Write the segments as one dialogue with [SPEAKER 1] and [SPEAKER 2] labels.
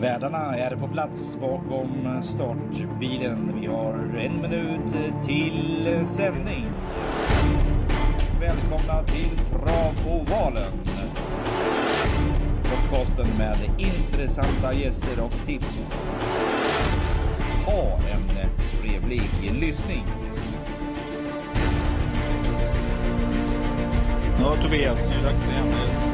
[SPEAKER 1] Värdarna är på plats bakom startbilen. Vi har en minut till sändning. Välkomna till Travovalen. Podcasten med intressanta gäster och tips. Ha en trevlig lyssning.
[SPEAKER 2] Ja, Tobias, nu är det dags igen.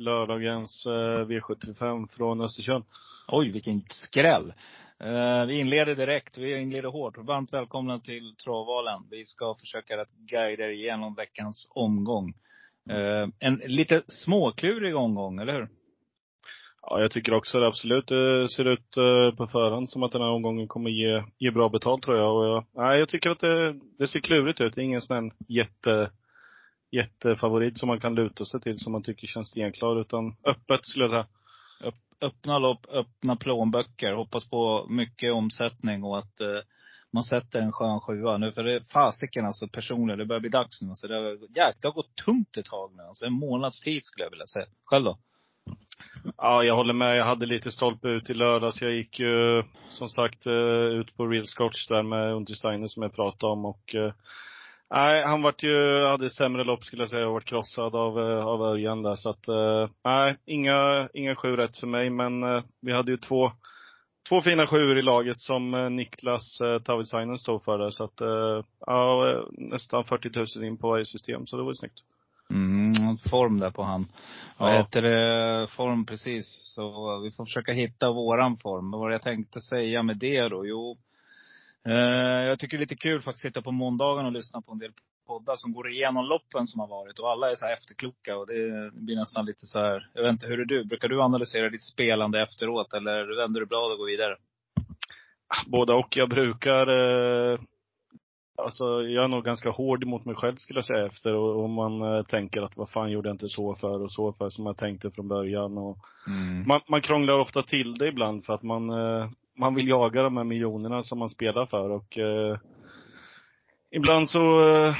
[SPEAKER 3] Lördagens uh, V75 från Östersund.
[SPEAKER 2] Oj, vilken skräll. Uh, vi inleder direkt. Vi inleder hårt. Varmt välkomna till Travvalen. Vi ska försöka att guida er igenom veckans omgång. en lite småklurig omgång, eller hur?
[SPEAKER 3] Ja, jag tycker också det absolut. Det ser ut eh, på förhand som att den här omgången kommer ge, ge bra betalt tror jag. Och jag, nej, jag tycker att det, det ser klurigt ut. Det är ingen sån jätte, jättefavorit som man kan luta sig till, som man tycker känns stenklar. Utan öppet skulle jag säga.
[SPEAKER 2] öppna lopp, öppna plånböcker. Hoppas på mycket omsättning och att eh, man sätter en skön sjua nu. För det är fasiken alltså personligen, det börjar bli dags nu. Så det, har, jäk, det har gått tungt ett tag nu. Alltså en månads tid skulle jag vilja säga. Själv då?
[SPEAKER 3] Ja, jag håller med. Jag hade lite stolpe ut i lördags. Jag gick ju som sagt eh, ut på Real Scotch där med Untersteiner som jag pratade om och eh, Nej, han vart ju, hade sämre lopp skulle jag säga och vart krossad av, eh, av Örjan där. Så att, nej, inga, inga sju rätt för mig. Men vi hade ju två, två fina sjuor i laget som Niklas eh, Tavisainen stod för där. Så att, ja, nästan 40 000 in på varje system. Så det var ju snyggt.
[SPEAKER 2] Mm, form där på han. Ja. Vad heter det? Form precis. Så vi får försöka hitta våran form. Vad var det jag tänkte säga med det då? Jo, eh, jag tycker det är lite kul faktiskt att sitta på måndagen och lyssna på en del poddar som går igenom loppen som har varit. Och alla är så här efterkloka och det blir nästan lite så här, jag vet inte, hur är du? Brukar du analysera ditt spelande efteråt eller vänder du blad och går vidare?
[SPEAKER 3] Både och. Jag brukar eh Alltså jag är nog ganska hård mot mig själv skulle jag säga efter och om man eh, tänker att vad fan gjorde jag inte så för och så för som jag tänkte från början och mm. man, man krånglar ofta till det ibland för att man, eh, man vill jaga de här miljonerna som man spelar för och eh, ibland så, eh,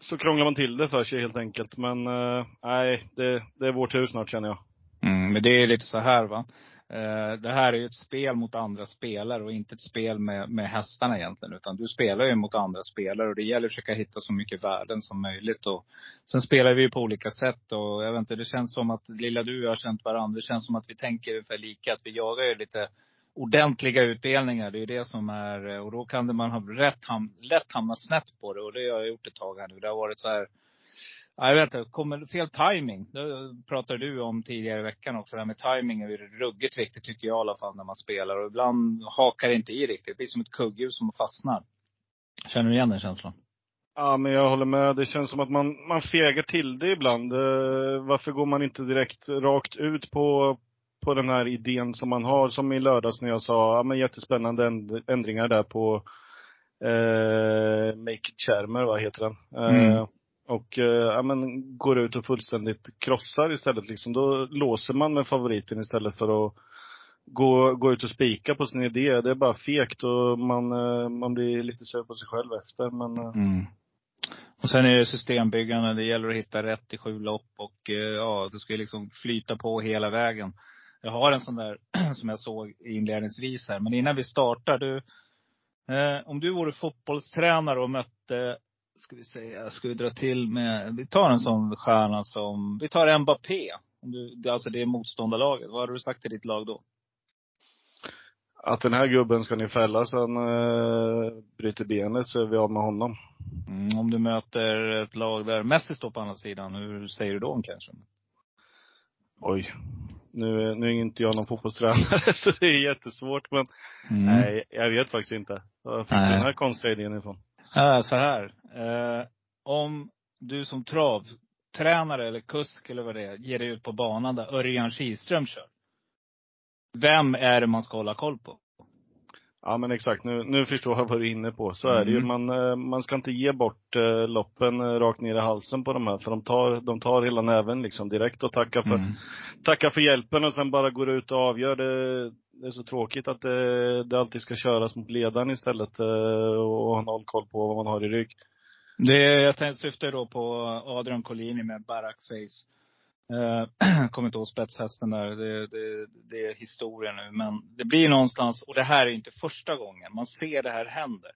[SPEAKER 3] så krånglar man till det för sig helt enkelt. Men eh, nej, det, det är vår tur snart känner jag.
[SPEAKER 2] Mm, men det är lite så här va. Eh, det här är ju ett spel mot andra spelare och inte ett spel med, med hästarna egentligen. Utan du spelar ju mot andra spelare och det gäller att försöka hitta så mycket värden som möjligt. Och sen spelar vi ju på olika sätt och jag vet inte, det känns som att lilla du och jag har känt varandra. Det känns som att vi tänker ungefär lika. Att vi jagar ju lite ordentliga utdelningar. Det är ju det som är, eh, och då kan man ha rätt, lätt hamna snett på det. Och det har jag gjort ett tag här nu. Det har varit så här jag vet inte, kommer fel timing. Det pratade du om tidigare i veckan också. Det här med timing är ruggigt viktigt tycker jag i alla fall när man spelar. Och ibland hakar det inte i riktigt. Det blir som ett kugghjul som fastnar. Känner du igen den känslan?
[SPEAKER 3] Ja, men jag håller med. Det känns som att man, man fegar till det ibland. Eh, varför går man inte direkt rakt ut på, på den här idén som man har? Som i lördags när jag sa, ja men jättespännande ändringar där på eh, Make Charmer, vad heter den? Mm. Eh, och eh, ja, men, går ut och fullständigt krossar istället. Liksom. Då låser man med favoriten istället för att gå, gå ut och spika på sin idé. Det är bara fegt och man, eh, man blir lite sur på sig själv efter. Men, eh.
[SPEAKER 2] mm. Och sen är det systembyggande. Det gäller att hitta rätt i sju lopp och ja, det ska ju liksom flyta på hela vägen. Jag har en sån där som jag såg inledningsvis här. Men innan vi startar. Du, eh, om du vore fotbollstränare och mötte ska vi säga, ska vi dra till med, vi tar en sån stjärna som, vi tar Mbappé. Om du, alltså det är motståndarlaget. Vad har du sagt till ditt lag då?
[SPEAKER 3] Att den här gubben ska ni fälla så han eh, bryter benet så är vi av med honom.
[SPEAKER 2] Mm, om du möter ett lag där Messi står på andra sidan, hur säger du då om kanske?
[SPEAKER 3] Oj. Nu, nu är inte jag någon fotbollstränare så det är jättesvårt men mm. nej, jag vet faktiskt inte. Var fick du den här konstiga idén ifrån?
[SPEAKER 2] Äh, så här. Eh, om du som travtränare eller kusk eller vad det är, ger dig ut på banan där Örjan Kihlström kör. Vem är det man ska hålla koll på?
[SPEAKER 3] Ja men exakt, nu, nu förstår jag vad du är inne på. Så mm. är det ju. Mm. Man, eh, man ska inte ge bort eh, loppen eh, rakt ner i halsen på de här. För de tar, de tar hela näven liksom direkt och tackar för, mm. tackar för hjälpen och sen bara går ut och avgör. Det, det är så tråkigt att det, det alltid ska köras mot ledaren istället och ha noll koll på vad man har i rygg.
[SPEAKER 2] Det, jag syftar då på Adrian Collini med Barack Face. Eh, kommer inte ihåg spetshästen där. Det, det, det, är historia nu. Men det blir någonstans, och det här är inte första gången. Man ser det här händer.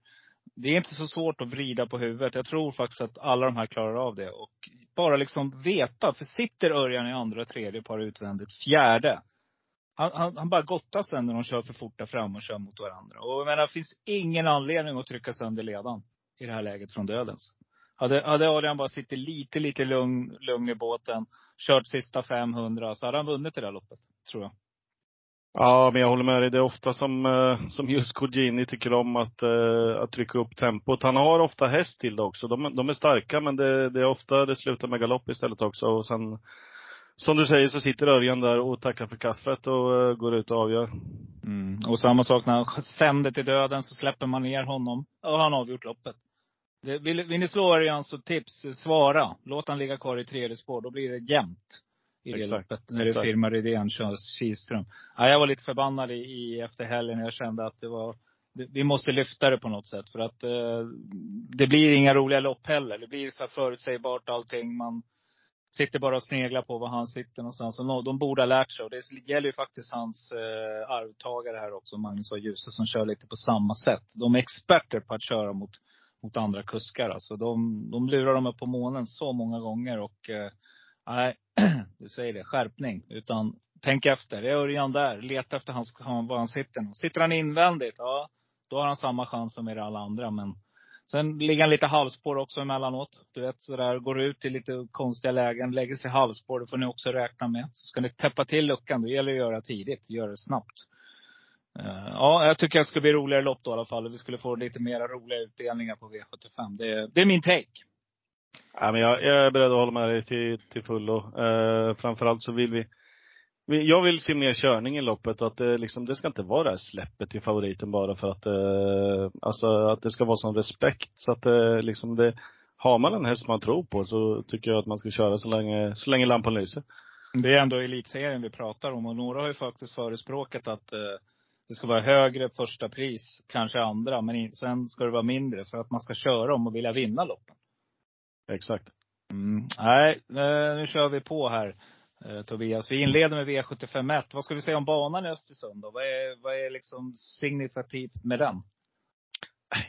[SPEAKER 2] Det är inte så svårt att vrida på huvudet. Jag tror faktiskt att alla de här klarar av det. Och bara liksom veta. För sitter Örjan i andra, tredje par utvändigt, fjärde. Han, han, han bara gottar sen när de kör för fort där fram och kör mot varandra. Och jag menar, det finns ingen anledning att trycka sönder ledan i det här läget från dödens. Hade, hade Adrian bara suttit lite, lite lugn, lugn i båten, kört sista 500, så hade han vunnit det där loppet, tror jag.
[SPEAKER 3] Ja, men jag håller med dig. Det är ofta som, eh, som just Cogini tycker om att, eh, att trycka upp tempot. Han har ofta häst till det också. De, de är starka, men det, det är ofta det slutar med galopp istället också. Och sen, som du säger, så sitter Örjan där och tackar för kaffet och uh, går ut och avgör.
[SPEAKER 2] Mm. Och samma sak när han sänder till döden, så släpper man ner honom. Och han har avgjort loppet. Det, vill, vill ni slå Örjan så tips, svara. Låt han ligga kvar i tredje spår. Då blir det jämnt i det Exakt. loppet. När Exakt. det firmar idén kör Kihlström. Ja, jag var lite förbannad i, i efter helgen. Jag kände att det var, det, vi måste lyfta det på något sätt. För att eh, det blir inga roliga lopp heller. Det blir så här förutsägbart allting. Man sitter bara och sneglar på var han sitter någonstans. Och no, de borde ha lärt sig. Och det gäller ju faktiskt hans eh, arvtagare här också, Magnus och Djuse, som kör lite på samma sätt. De är experter på att köra mot, mot andra kuskar. Alltså de, de lurar dem upp på månen så många gånger. Och eh, Nej, du säger det. Skärpning. Utan tänk efter. Är Örjan där? Leta efter hans, var han sitter. Sitter han invändigt, ja, då har han samma chans som er alla andra. Men sen ligger han lite halvspår också emellanåt. Du vet sådär, går ut i lite konstiga lägen, lägger sig halvspår. Det får ni också räkna med. Så ska ni täppa till luckan, då gäller det att göra tidigt. Göra det snabbt. Uh, ja, jag tycker att det ska bli roligare lopp då i alla fall. Vi skulle få lite mera roliga utdelningar på V75. Det, det är min take.
[SPEAKER 3] Ja, men jag, jag är beredd att hålla med dig till, till fullo. Eh, framförallt så vill vi, vi, jag vill se mer körning i loppet att det liksom, det ska inte vara det här släppet till favoriten bara för att, eh, alltså att det ska vara sån respekt så att det liksom det, har man en häst man tror på så tycker jag att man ska köra så länge, så länge lampan lyser.
[SPEAKER 2] Det är ändå elitserien vi pratar om och några har ju faktiskt förespråkat att eh, det ska vara högre första pris, kanske andra, men sen ska det vara mindre för att man ska köra om och vilja vinna loppen.
[SPEAKER 3] Exakt.
[SPEAKER 2] Mm. Nej, eh, nu kör vi på här. Eh, Tobias. Vi inleder med V751. Vad ska vi säga om banan i Östersund då? Vad är, vad är liksom signifikativt med den?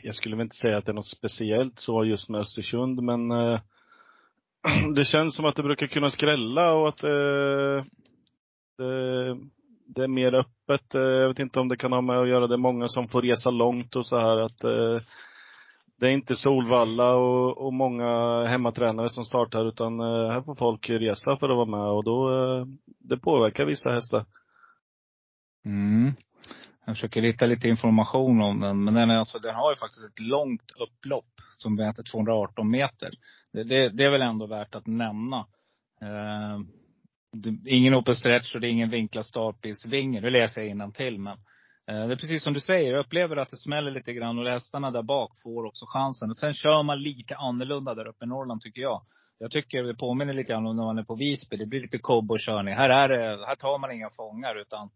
[SPEAKER 3] Jag skulle väl inte säga att det är något speciellt så just med Östersund, men eh, det känns som att det brukar kunna skrälla och att eh, det, det, är mer öppet. Eh, jag vet inte om det kan ha med att göra det är många som får resa långt och så här att eh, det är inte Solvalla och, och många hemmatränare som startar utan eh, här får folk resa för att vara med och då, det påverkar vissa hästar.
[SPEAKER 2] Mm. Jag försöker hitta lite information om den. Men den, är alltså, den har ju faktiskt ett långt upplopp som mäter 218 meter. Det, det, det, är väl ändå värt att nämna. Eh, ingen open stretch och det är ingen vinklad startbilsvinge. Nu läser jag till men Eh, det är precis som du säger, jag upplever att det smäller lite grann och hästarna där bak får också chansen. Och sen kör man lite annorlunda där uppe i Norrland tycker jag. Jag tycker det påminner lite grann om när man är på Visby. Det blir lite cowboykörning. Här är det, här tar man inga fångar utan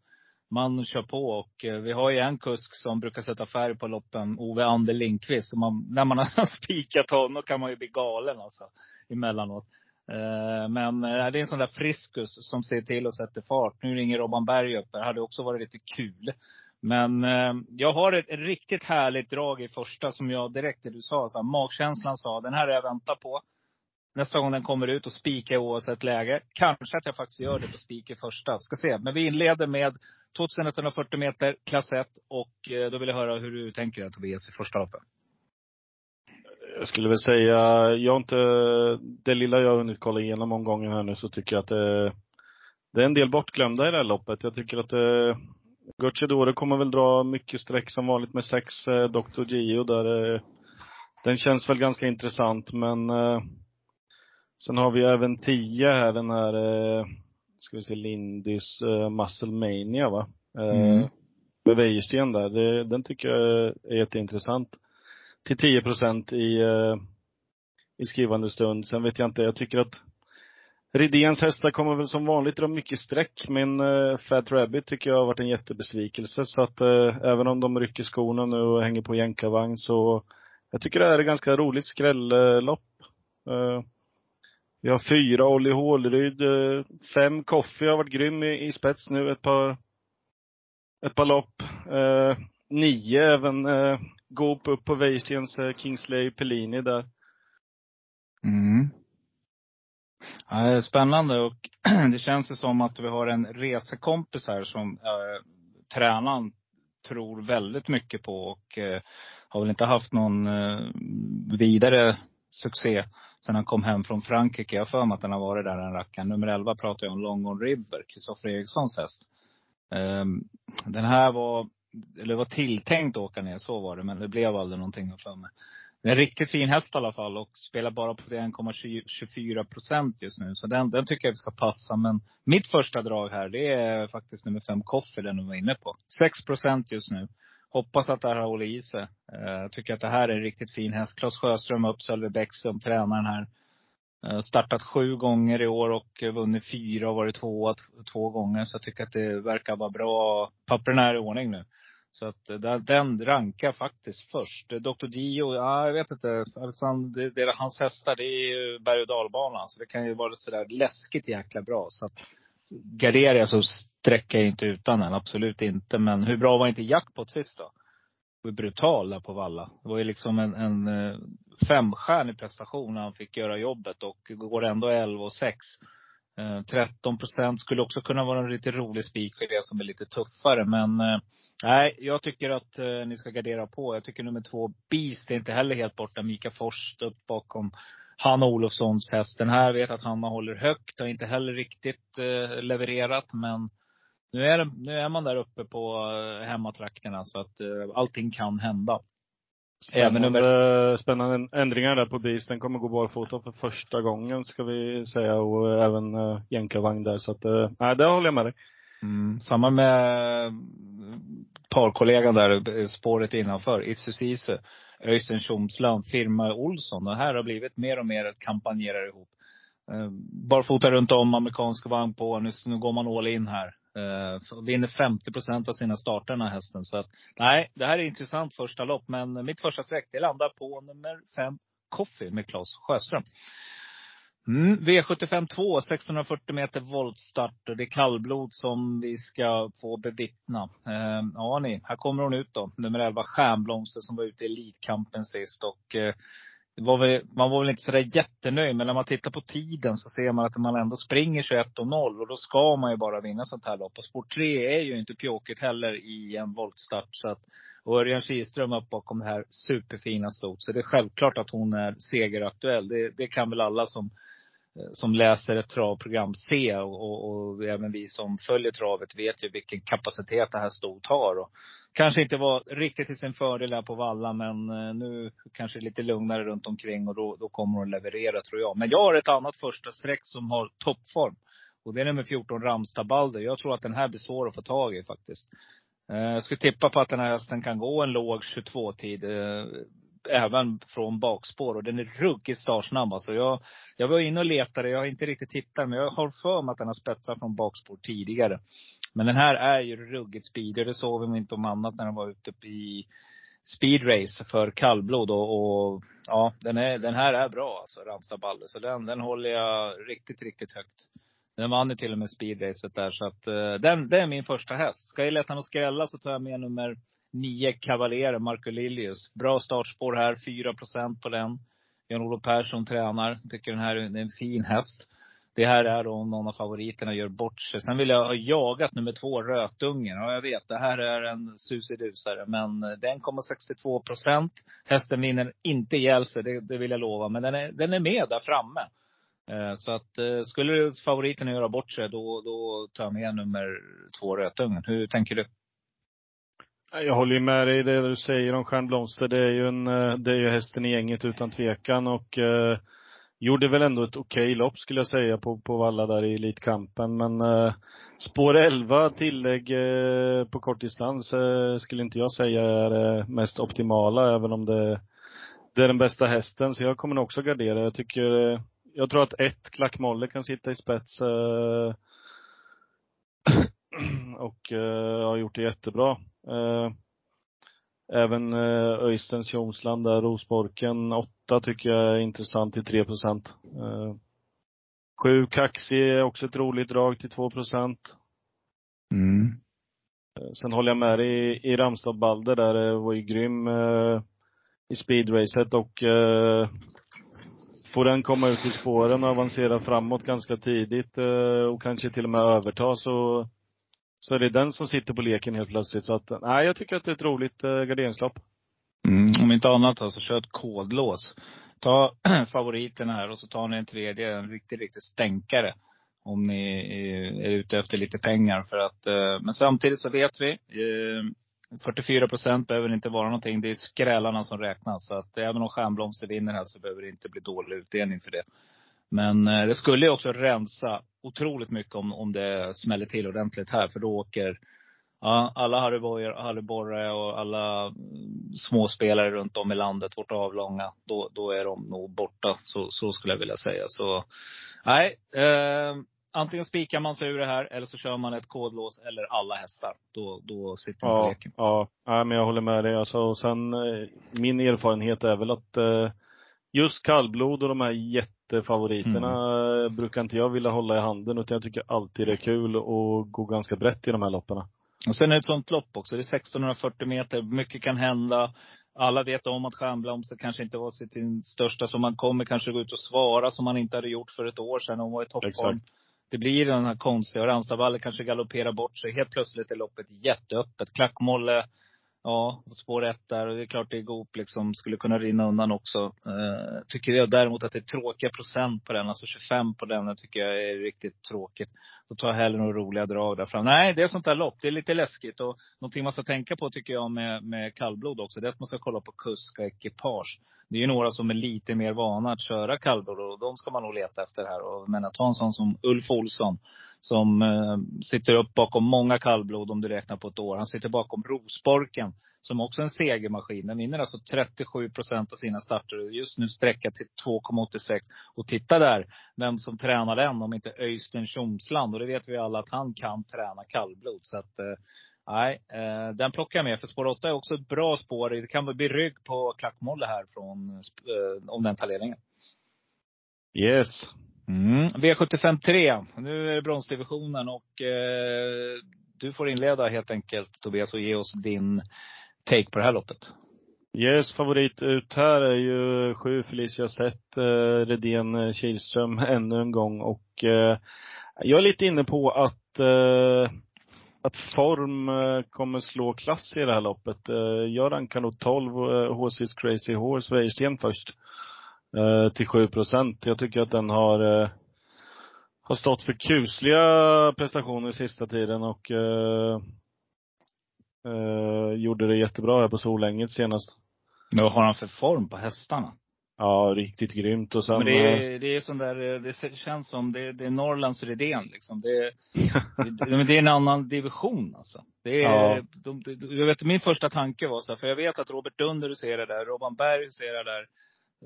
[SPEAKER 2] man kör på. Och eh, vi har ju en kusk som brukar sätta färg på loppen, Ove Ander Lindqvist. man, när man har spikat honom kan man ju bli galen alltså, emellanåt. Eh, men eh, det är en sån där friskus som ser till och sätter fart. Nu ringer Robban Berg upp. Det hade också varit lite kul. Men eh, jag har ett, riktigt härligt drag i första som jag direkt, det du sa, så här, magkänslan sa, den här är jag väntat på. Nästa gång den kommer ut och spika oavsett läge. Kanske att jag faktiskt gör det på spik i första. Ska se. Men vi inleder med 2140 meter, klass 1. Och då vill jag höra hur du tänker dig Tobias i första loppet.
[SPEAKER 3] Jag skulle väl säga, jag har inte, det lilla jag har hunnit kolla igenom omgången här nu så tycker jag att det, det är en del bortglömda i det här loppet. Jag tycker att det, Gucciadoro kommer väl dra mycket streck som vanligt med sex eh, Dr. Gio där. Eh, den känns väl ganska intressant men eh, sen har vi även 10 här, den här, eh, ska vi se, Lindys eh, Muscle Mania va? Eh, mm. Med Wäjersten där. Det, den tycker jag är jätteintressant. Till 10 procent i, eh, i skrivande stund. Sen vet jag inte, jag tycker att Ridéns hästar kommer väl som vanligt dra mycket streck. Min uh, Fat Rabbit tycker jag har varit en jättebesvikelse. Så att uh, även om de rycker skorna nu och hänger på jänkarvagn så jag tycker det här är ett ganska roligt skrällopp. Uh, vi har fyra Olli Håleryd, uh, fem Koffi har varit grym i, i spets nu ett par, ett par lopp. Uh, nio även Goop upp på Vatians eh, Kingsley Pellini där.
[SPEAKER 2] Mm. Ja, spännande och det känns ju som att vi har en resekompis här som äh, tränaren tror väldigt mycket på och äh, har väl inte haft någon äh, vidare succé sen han kom hem från Frankrike. Jag har för mig att han har varit där den rackaren. Nummer 11 pratar jag om Longon River, Kristoffer Erikssons häst. Ehm, den här var, eller var tilltänkt att åka ner, så var det. Men det blev aldrig någonting för mig. Det är en riktigt fin häst i alla fall och spelar bara på 1,24 procent just nu. Så den, den tycker jag vi ska passa. Men mitt första drag här, det är faktiskt nummer fem Koffer, den du var inne på. 6 procent just nu. Hoppas att det här håller i sig. Eh, jag tycker att det här är en riktigt fin häst. Claes Sjöström upp, Sölve Bäckström, tränaren här. Eh, startat sju gånger i år och vunnit fyra och varit tvåa två gånger. Så jag tycker att det verkar vara bra. Papperna är i ordning nu. Så att eh, den rankar faktiskt först. Eh, Dr. Dio, ja jag vet inte. Alexander, det, det, hans hästar, det är ju berg och dalbana. Så det kan ju vara sådär läskigt jäkla bra. Så att Galeria så sträcker jag inte utan den. Absolut inte. Men hur bra var inte jackpot sist då? Det var brutal där på Valla. Det var ju liksom en, en femstjärnig prestation när han fick göra jobbet och går ändå 11 och 6. 13 eh, procent skulle också kunna vara en lite rolig spik för det som är lite tuffare. Men eh, nej, jag tycker att eh, ni ska gardera på. Jag tycker nummer två, Beast, är inte heller helt borta. Mika Forst upp bakom Hanna Olofssons häst. Den här vet att Hanna håller högt. Har inte heller riktigt eh, levererat. Men nu är, nu är man där uppe på eh, hemmatrakterna. Så att eh, allting kan hända.
[SPEAKER 3] Spännande, Även nummer... spännande ändringar där på Beast. Den kommer gå barfota för första gången ska vi säga. Och även uh, jänkarvagn där. Så att, uh, nej, det håller jag med dig.
[SPEAKER 2] Mm, samma med parkollegan där, spåret innanför, Itsu Sisu. Öystein Tjomsland, Firma Olsson. Och här har blivit mer och mer ett kampanjerar ihop. Uh, barfota runt om, amerikansk vagn på. Nu, nu går man all in här. Uh, vinner 50 procent av sina starter den här hästen. Så att, nej, det här är intressant första lopp. Men mitt första streck, det landar på nummer fem, Coffee med Claes Sjöström. Mm, V75 2, 640 meter voltstart det är kallblod som vi ska få bevittna. Eh, ja ni, här kommer hon ut då. Nummer 11 Stjärnblomster som var ute i Elitkampen sist. Och eh, var väl, man var väl inte sådär jättenöjd. Men när man tittar på tiden så ser man att man ändå springer 21.00. och Och då ska man ju bara vinna sånt här lopp. Och sport 3 är ju inte pjåkigt heller i en voltstart. Så att, och Örjan Kihlström upp bakom det här superfina stort. Så det är självklart att hon är segeraktuell. Det, det kan väl alla som Eh, som läser ett travprogram se och, och, och, även vi som följer travet vet ju vilken kapacitet det här stort har. Och kanske inte var riktigt till sin fördel här på Valla men eh, nu kanske lite lugnare runt omkring och då, då kommer hon leverera tror jag. Men jag har ett annat första streck som har toppform. Och det är nummer 14 Ramstabalder. Jag tror att den här blir svår att få tag i faktiskt. Eh, jag skulle tippa på att den här hästen kan gå en låg 22-tid även från bakspår. Och den är ruggigt startsnabb. Alltså jag, jag var inne och letade, jag har inte riktigt hittat, men jag har för mig att den har spetsat från bakspår tidigare. Men den här är ju ruggigt speedig. Det såg vi inte om annat när den var ute i speedrace för kallblod. Och, och, ja, den, är, den här är bra alltså, Ramstad Så den, den håller jag riktigt, riktigt högt. Den vann ju till och med speedracet där. Så att uh, den, den är min första häst. Ska jag leta något skrälla så tar jag med nummer nio Cavalier, Marco Lilius. Bra startspår här, 4 procent på den. Jan-Olof Persson tränar. Tycker den här är en fin häst. Det här är då om någon av favoriterna gör bort sig. Sen vill jag ha jagat nummer två, Rötungen. Ja, jag vet, det här är en susidusare. Men den kommer 62 procent. Hästen vinner inte ihjäl sig, det, det, vill jag lova. Men den är, den är med där framme. Eh, så att eh, skulle favoriten göra bort sig, då, då tar jag med nummer två, Rötungen. Hur tänker du?
[SPEAKER 3] Jag håller ju med dig i det du säger om Stjärnblomster. Det är ju, en, eh, det är ju hästen i gänget utan tvekan och eh, gjorde väl ändå ett okej okay lopp skulle jag säga på, på Valla där i Elitkampen. Men eh, spår 11 tillägg eh, på kortdistans eh, skulle inte jag säga är det mest optimala även om det, det är den bästa hästen. Så jag kommer nog också gardera. Jag tycker, eh, jag tror att ett klackmolle kan sitta i spets eh, och eh, har gjort det jättebra. Uh, Även eh, Öysteins Tjomsland där, Rosborken 8 tycker jag är intressant till 3 procent. Eh, 7 Kaxi är också ett roligt drag till 2 procent.
[SPEAKER 2] Mm.
[SPEAKER 3] Eh, Sen håller jag med dig i, Ramstad Balder där, det var ju grym eh, i speedracet och eh, får den komma ut i spåren och avancera framåt ganska tidigt eh, och kanske till och med överta så, så är det den som sitter på leken helt plötsligt. Så att, nej, jag tycker att det är ett roligt eh, garderingslopp.
[SPEAKER 2] Mm. Om inte annat alltså, kör ett kodlås. Ta favoriten här och så tar ni en tredje, en riktig, riktig stänkare. Om ni är- är ute efter lite pengar för att, eh, men samtidigt så vet vi, eh, 44 procent behöver inte vara någonting. Det är skrällarna som räknas. Så att även om Stjärnblomster vinner här så behöver det inte bli dålig utdelning för det. Men eh, det skulle ju också rensa otroligt mycket om, om det smäller till ordentligt här. För då åker ja, alla Harry och alla mm, småspelare runt om i landet, vårt avlånga. Då, då är de nog borta. Så, så skulle jag vilja säga. Så nej. Eh, antingen spikar man sig ur det här eller så kör man ett kodlås eller alla hästar. Då, då sitter man på
[SPEAKER 3] Ja,
[SPEAKER 2] leken.
[SPEAKER 3] ja. Nej, men jag håller med dig. Alltså, och sen, eh, min erfarenhet är väl att eh, just kallblod och de här jättefavoriterna eh, brukar inte jag vilja hålla i handen, utan jag tycker alltid det är kul att gå ganska brett i de här loppen.
[SPEAKER 2] Och sen är det ett sånt lopp också. Det är 1640 meter. Mycket kan hända. Alla vet om att Stjärnblomster kanske inte var sin största, så man kommer kanske gå ut och svara som man inte hade gjort för ett år sedan. Hon var i toppform. Det blir den här konstiga, och Ranstadvalle kanske galopperar bort sig. Helt plötsligt är loppet jätteöppet. Klackmolle, ja, spår ett där. Och det är klart det är Goop liksom, skulle kunna rinna undan också. Eh, tycker jag däremot att det är tråkiga procent på den. Alltså 25 på den tycker jag är riktigt tråkigt. Då tar jag hellre några roliga drag där fram. Nej, det är sånt där lopp. Det är lite läskigt. Och någonting man ska tänka på tycker jag med, med kallblod också, det är att man ska kolla på kusk och ekipage. Det är ju några som är lite mer vana att köra kallblod och de ska man nog leta efter här. Och, men att ha en sån som Ulf Olsson, som eh, sitter upp bakom många kallblod om du räknar på ett år. Han sitter bakom Rosborken, som också är en segermaskin. Den vinner alltså 37 procent av sina starter. Just nu sträcka till 2,86. Och titta där, vem som tränar den om inte Öystein Tjomsland. Och det vet vi alla att han kan träna kallblod. Så att, eh, nej, eh, den plockar jag med. För spår 8 är också ett bra spår. Det kan väl bli rygg på Klackmolle här från, eh, om den tar ledningen.
[SPEAKER 3] Yes.
[SPEAKER 2] Mm. V75 3. Nu är det bronsdivisionen och eh, du får inleda helt enkelt Tobias och ge oss din take på det här loppet.
[SPEAKER 3] Yes, favorit ut här är ju sju Felicia Sett, eh, Redén eh, Kihlström ännu en gång och eh, jag är lite inne på att eh, att form eh, kommer slå klass i det här loppet. Eh, jag rankar nog 12 eh, HC's Crazy Horse Wäjersten först. Eh, till 7 procent. Jag tycker att den har eh, har stått för kusliga prestationer sista tiden och eh, eh, gjorde det jättebra här på Solänget senast.
[SPEAKER 2] Men vad har han för form på hästarna?
[SPEAKER 3] Ja, riktigt grymt. Och sen,
[SPEAKER 2] Men det
[SPEAKER 3] eh,
[SPEAKER 2] är, det är sån där, eh, det känns som, det, det är Norrlands Redén liksom. Det, det, det är en annan division alltså. Det är,
[SPEAKER 3] Ja.
[SPEAKER 2] de, de, jag vet, min första tanke var så här, för jag vet att Robert Dunder huserar där, Robban Berg huserar där.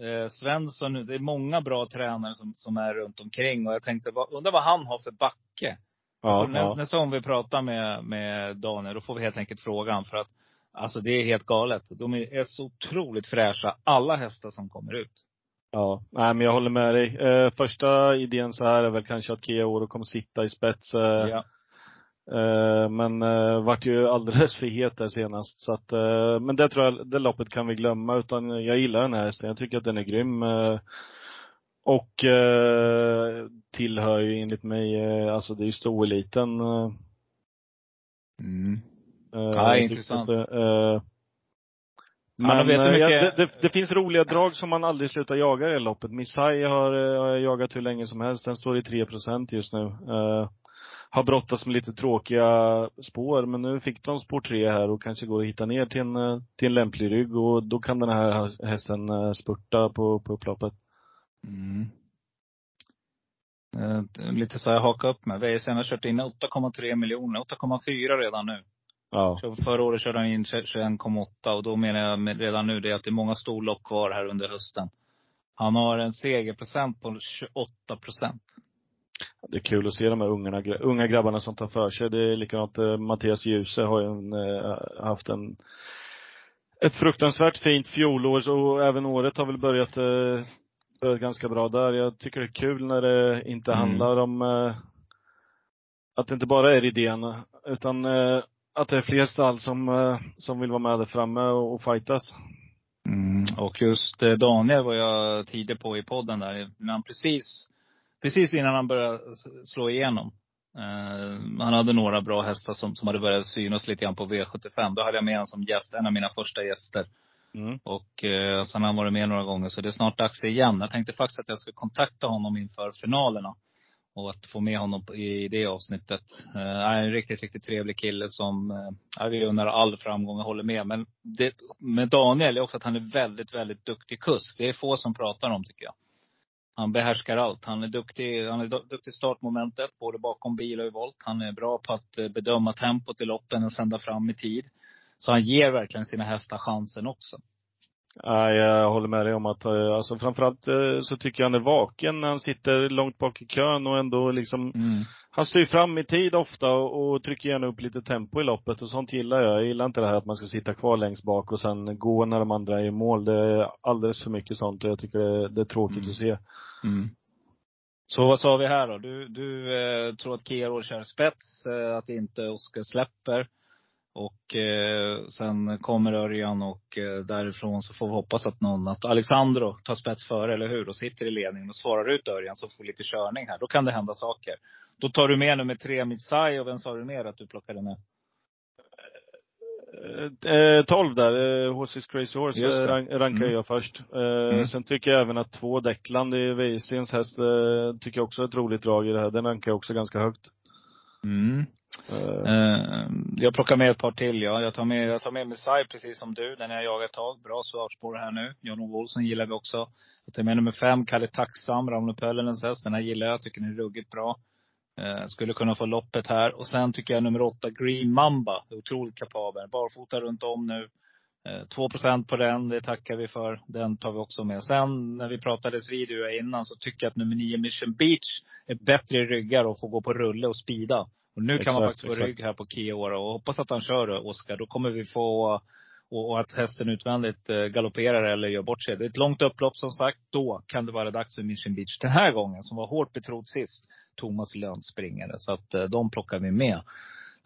[SPEAKER 2] Eh, Svensson, det är många bra tränare som, som är runt omkring. Och jag tänkte, vad, undrar vad han har för backe?
[SPEAKER 3] ja,
[SPEAKER 2] alltså, nä,
[SPEAKER 3] ja.
[SPEAKER 2] Nästa gång vi pratar med, med Daniel, då får vi helt enkelt frågan. För att, alltså det är helt galet. De är, är så otroligt fräscha, alla hästar som kommer ut.
[SPEAKER 3] Ja, nej men jag håller med dig. Eh, första idén så här är väl kanske att Kia Oro kommer sitta i spets. Eh,
[SPEAKER 2] Ja.
[SPEAKER 3] Eh, men eh, vart ju alldeles för het där senast. Så att, eh, men det tror jag, det loppet kan vi glömma. Utan jag gillar den här hästen. Jag tycker att den är grym. Och eh, tillhör ju enligt mig, eh, alltså det är ju stoeliten. Eh,
[SPEAKER 2] Mm. Ja, intressant.
[SPEAKER 3] att
[SPEAKER 2] Ja,
[SPEAKER 3] men eh,
[SPEAKER 2] mycket-
[SPEAKER 3] ja, det, det, det finns roliga drag som man aldrig slutar jaga i loppet. Missai har, har jag jagat hur länge som helst. Den står i 3% just nu. Har brottats med lite tråkiga spår, men nu fick de spår 3 här och kanske går att hitta ner till en, eh, till en lämplig rygg och då kan den här hästen eh, spurta på, på upploppet.
[SPEAKER 2] Mm. Eh, lite så jag hakar upp mig. VSN har kört in 8,3 miljoner. 8,4 redan nu.
[SPEAKER 3] Ja.
[SPEAKER 2] Så förra året körde han in 21,8 och då menar jag med redan nu det är att det är många storlopp kvar här under hösten. Han har en segerprocent på 28 procent.
[SPEAKER 3] Det är kul att se de här ungarna, unga grabbarna som tar för sig. Det är likadant, eh, Mattias Djuse har ju en, eh, haft en ett fruktansvärt fint fjolår och även året har väl börjat, eh, börjat ganska bra där. Jag tycker det är kul när det inte
[SPEAKER 2] Mm.
[SPEAKER 3] handlar om att det inte bara är idén, utan att det är fler stall som, som vill vara med där framme och, och fightas.
[SPEAKER 2] Mm. Och just Daniel var jag tidig på i podden där. När han precis, precis innan han började slå igenom. Eh, han hade några bra hästar som, som hade börjat synas lite grann på V75. Då hade jag med honom som gäst, en av mina första gäster.
[SPEAKER 3] Mm.
[SPEAKER 2] Och eh, sen har han varit med några gånger, så det är snart dags igen. Jag tänkte faktiskt att jag skulle kontakta honom inför finalerna. Och att få med honom i det avsnittet. Är en riktigt, riktigt trevlig kille som, ja, vi undrar all framgång och håller med. Men det, med Daniel är också att han är väldigt, väldigt duktig kusk. Det är få som pratar om tycker jag. Han behärskar allt. Han är duktig, han är duktig i startmomentet, både bakom bil och i volt. Han är bra på att eh, bedöma tempot i loppen och sända fram i tid. Så han ger verkligen sina hästar chansen också.
[SPEAKER 3] Ja, jag håller med dig om att, eh, alltså framförallt eh, så tycker jag han är vaken när han sitter långt bak i kön och ändå liksom
[SPEAKER 2] Mm.
[SPEAKER 3] Han styr fram i tid ofta och, och trycker gärna upp lite tempo i loppet och sånt gillar jag. Jag gillar inte det här att man ska sitta kvar längst bak och sen gå när de andra är i mål. Det är alldeles för mycket sånt och jag tycker det, det är tråkigt
[SPEAKER 2] Mm.
[SPEAKER 3] att se.
[SPEAKER 2] Mm. Så vad sa vi här då? Du, du eh, tror att Kero kör spets, eh, att inte Oskar släpper. Och eh, sen kommer Örjan och eh, därifrån så får vi hoppas att någon, att Alexandro tar spets före, eller hur? Och sitter i ledningen och svarar ut Örjan så får lite körning här. Då kan det hända saker. Då tar du med nummer tre, Mitsai, och vem sa du mer att du plockade med?
[SPEAKER 3] Eh, eh, 12 där, eh, Horses Crazy Horse, eh, rank, rankar
[SPEAKER 2] Mm.
[SPEAKER 3] jag först. Eh,
[SPEAKER 2] Mm.
[SPEAKER 3] Sen tycker jag även att två Deckland i Weisens häst, eh, tycker jag också är ett roligt drag i det här. Den rankar jag också ganska högt.
[SPEAKER 2] Mm.
[SPEAKER 3] Eh,
[SPEAKER 2] jag plockar med ett par till ja. Jag tar med, jag tar med Messiah precis som du. Den har jag jagat ett tag. Bra svartspår här nu. Jan-Ove Olsson gillar vi också. Jag tar med nummer fem, Kalle Tacksam, Rauno Pöllinens häst. Den här gillar jag. Tycker den är ruggigt bra. Eh, skulle kunna få loppet här. Och sen tycker jag nummer åtta, Green Mamba. Otroligt kapabel. Barfota runt om nu. Eh, 2 på den, det tackar vi för. Den tar vi också med. Sen när vi pratades video innan så tycker jag att nummer nio, Mission Beach, är bättre i ryggar och får gå på rulle och spida. Och nu kan man
[SPEAKER 3] Exakt,
[SPEAKER 2] faktiskt få
[SPEAKER 3] exakt.
[SPEAKER 2] rygg här på Kiora och hoppas att han kör Oskar. Då kommer vi få, och, att hästen utvändigt eh, galopperar eller gör bort sig. Det är ett långt upplopp som sagt. Då kan det vara dags för Mission Beach. Den här gången, som var hårt betrodd sist, Thomas Lönt springare. Så att eh, de plockar vi med.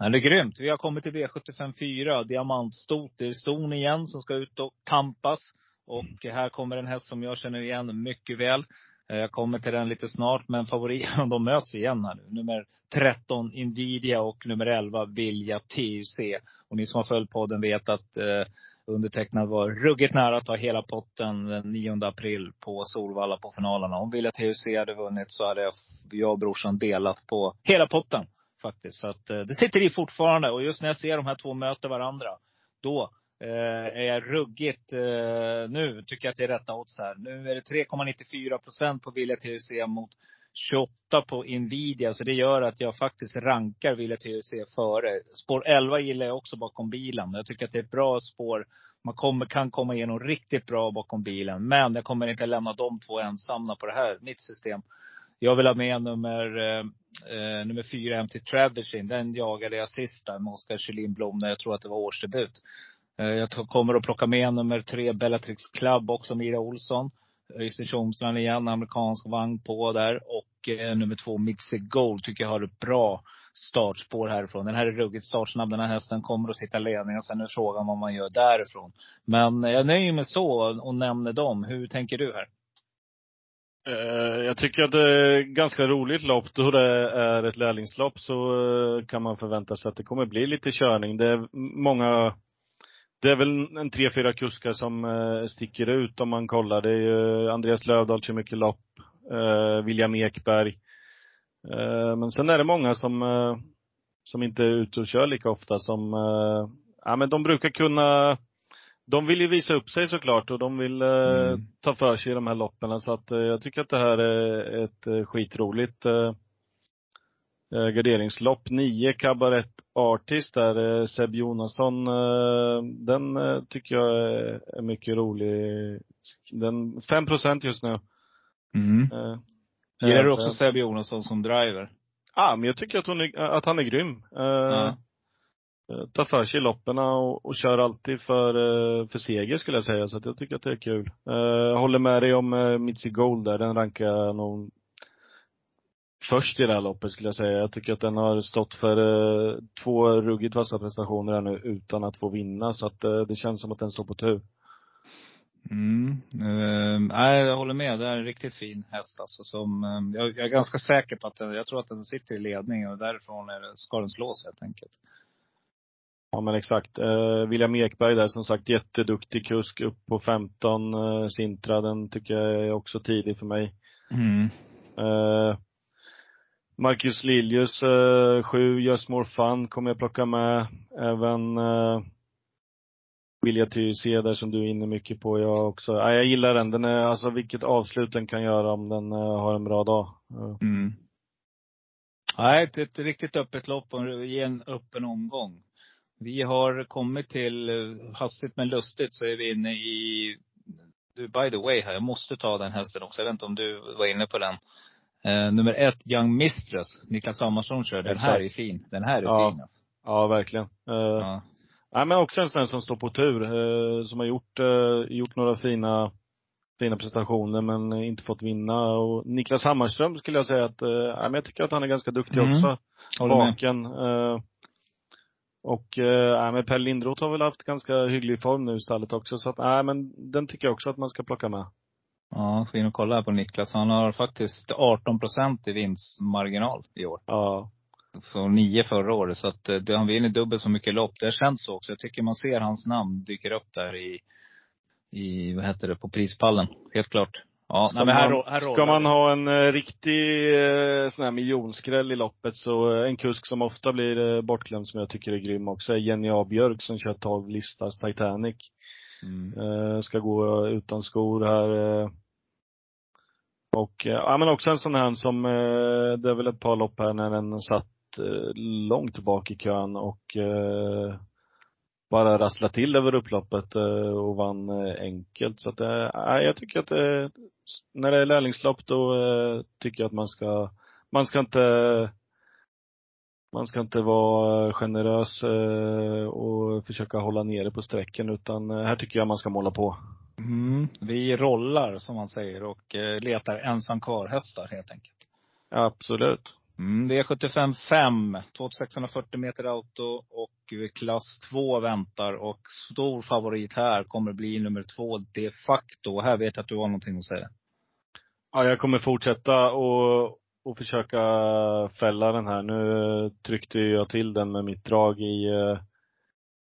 [SPEAKER 2] Nej, det är grymt. Vi har kommit till V75 4, diamantstot. Det är ston igen som ska ut och tampas. Och här kommer en häst som jag känner igen mycket väl. Eh, jag kommer till den lite snart, men favoriten, de möts igen här nu. Nummer 13 Invidia och nummer 11 Vilja TUC. Och ni som har följt podden vet att eh, undertecknad var ruggigt nära att ta hela potten den 9 april på Solvalla på finalerna. Om Vilja TUC hade vunnit så hade jag, jag och brorsan delat på hela potten faktiskt. Så att eh, det sitter i fortfarande. Och just när jag ser de här två möta varandra, då Eh, är jag ruggigt, eh, nu tycker jag att det är rätta odds här. Nu är det 3,94 procent på Vilja THC mot 28 på Nvidia. Så det gör att jag faktiskt rankar Vilja THC före. Spår 11 gillar jag också bakom bilen. Jag tycker att det är ett bra spår. Man kommer, kan komma igenom riktigt bra bakom bilen. Men jag kommer inte lämna de två ensamma på det här, mitt system. Jag vill ha med nummer, eh, eh nummer fyra MT Traversin. Den jagade jag sist där med Oskar Kjellin Blom när jag tror att det var årsdebut. Eh, jag kommer att plocka med nummer tre Bellatrix Club också, Mira Olsson. Eh, Öystein Tjomsland igen, amerikansk vagn på där. Och eh, nummer två Mixed Gold tycker jag har ett bra startspår härifrån. Den här är ruggigt startsnabb. Den här hästen kommer att sitta i ledningen. Sen är frågan vad man gör därifrån. Men eh, jag nöjer mig så och nämner dem. Hur tänker du här?
[SPEAKER 3] Jag tycker att det är ett ganska roligt lopp. Då det är ett lärlingslopp så kan man förvänta sig att det kommer bli lite körning. Det är många, det är väl en tre, fyra kuskar som eh, sticker ut om man kollar. Det är ju Andreas Lövdahl kör mycket lopp, eh, William Ekberg. Eh, Men sen är det många som, eh, som inte är ute och kör lika ofta som, eh, ja men de brukar kunna de vill ju visa upp sig såklart och de vill eh,
[SPEAKER 2] Mm.
[SPEAKER 3] ta för sig i de här loppen. Så att eh, jag tycker att det här är ett skitroligt eh, garderingslopp. Nio Cabaret Artist där, eh, Seb Jonasson, eh, den eh, tycker jag är, är mycket rolig. Den, 5 procent just nu.
[SPEAKER 2] Mm.
[SPEAKER 3] Eh,
[SPEAKER 2] Gillar du
[SPEAKER 3] eh,
[SPEAKER 2] också Sebbe Jonasson som driver?
[SPEAKER 3] Ja, men jag tycker att, hon är, att han är grym. Eh,
[SPEAKER 2] Ja.
[SPEAKER 3] tar för sig i loppen och, och kör alltid för, för seger skulle jag säga. Så att jag tycker att det är kul. Eh, Jag håller med dig om eh, Mitzi Gold där. Den rankar nog först i det här loppet skulle jag säga. Jag tycker att den har stått för eh, två ruggigt vassa prestationer här nu utan att få vinna. Så att eh, det känns som att den står på tur.
[SPEAKER 2] Mm. Nej, jag håller med. Det är en riktigt fin häst alltså. Som, uh, jag, jag är ganska säker på att den, jag tror att den sitter i ledning och därifrån är det, ska den slås helt enkelt.
[SPEAKER 3] Ja men exakt. Eh, William Ekberg där som sagt jätteduktig kusk upp på 15. Eh, Sintra, den tycker jag är också tidig för mig.
[SPEAKER 2] Mm.
[SPEAKER 3] Eh, Marcus Liljus, eh, 7, Just More Fun kommer jag plocka med. Även eh, Vilja Tyresö där som du är inne mycket på. Jag också. Ja, jag gillar den. Den är, alltså vilket avslut den kan göra om den eh, har en bra dag.
[SPEAKER 2] Mm. Nej, ett, ett riktigt öppet lopp och ge en öppen omgång. Vi har kommit till, eh, hastigt men lustigt, så är vi inne i, du by the way här, jag måste ta den hästen också. Jag vet inte om du var inne på den. Eh, nummer ett, Young Mistress. Niklas Hammarsson kör. Den här är fin. Den här är
[SPEAKER 3] Ja.
[SPEAKER 2] fin alltså.
[SPEAKER 3] ja, verkligen. Eh,
[SPEAKER 2] Ja.
[SPEAKER 3] Nej men också en sån som står på tur. Eh, som har gjort, eh, gjort några fina, fina prestationer men inte fått vinna. Och Niklas Hammarström skulle jag säga att, eh, nej, men jag tycker att han är ganska duktig
[SPEAKER 2] Mm.
[SPEAKER 3] också. Vaken. Eh, och, eh, men Per Lindroth har väl haft ganska hygglig form nu i stallet också. Så att, nej men den tycker jag också att man ska plocka med.
[SPEAKER 2] Ja, ska in och kolla här på Niklas. Han har faktiskt 18 procent i vinstmarginal i år.
[SPEAKER 3] Ja.
[SPEAKER 2] Så nio förra året. Så att eh, han vinner dubbelt så mycket lopp. Det känns så också. Jag tycker man ser hans namn dyker upp där i, i vad heter det, på prispallen. Helt klart. Ja,
[SPEAKER 3] Ska,
[SPEAKER 2] nej, här,
[SPEAKER 3] man,
[SPEAKER 2] här
[SPEAKER 3] ska man
[SPEAKER 2] det.
[SPEAKER 3] ha en eh, riktig eh, sån här miljonskräll i loppet så eh, en kusk som ofta blir eh, bortglömd som jag tycker är grym också är Jenny A. Björk som kör 12 listas Titanic.
[SPEAKER 2] Mm.
[SPEAKER 3] Eh, ska gå utan skor här. Eh. Och, eh, ja men också en sån här som, det är väl ett par lopp här när den satt långt bak i kön och bara rassla till över upploppet och vann enkelt. Så att, eh, nej, jag tycker att när det är lärlingslopp då tycker jag att man ska, man ska inte man ska inte vara generös eh, och försöka hålla nere på sträcken utan eh, här tycker jag man ska måla på.
[SPEAKER 2] Mm. Vi rollar, som man säger, och eh, letar ensam kvar-hästar helt enkelt.
[SPEAKER 3] Absolut.
[SPEAKER 2] Mm, V75 5, 2640 meter auto och klass 2 väntar. Och stor favorit här kommer bli nummer två, de facto. Här vet jag att du har någonting att säga.
[SPEAKER 3] Ja, jag kommer fortsätta och, och försöka fälla den här. Nu tryckte jag till den med mitt drag i, eh,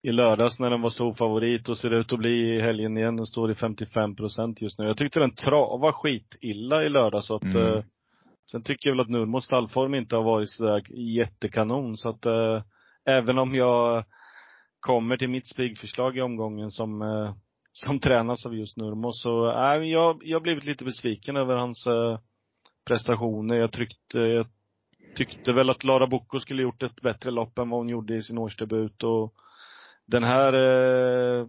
[SPEAKER 3] i lördags när den var stor favorit och ser ut att bli i helgen igen. Den står i 55 procent just nu. Jag tyckte den travade skitilla i lördags så att
[SPEAKER 2] Mm.
[SPEAKER 3] eh, Sen tycker jag väl att Nurmos stallform inte har varit sådär jättekanon så att eh, även om jag kommer till mitt spigförslag i omgången som, eh, som tränas av just Nurmos så, äh, jag, jag har blivit lite besviken över hans prestationer. Jag tryckte, jag tyckte väl att Lara Bocco skulle gjort ett bättre lopp än vad hon gjorde i sin årsdebut och den här eh,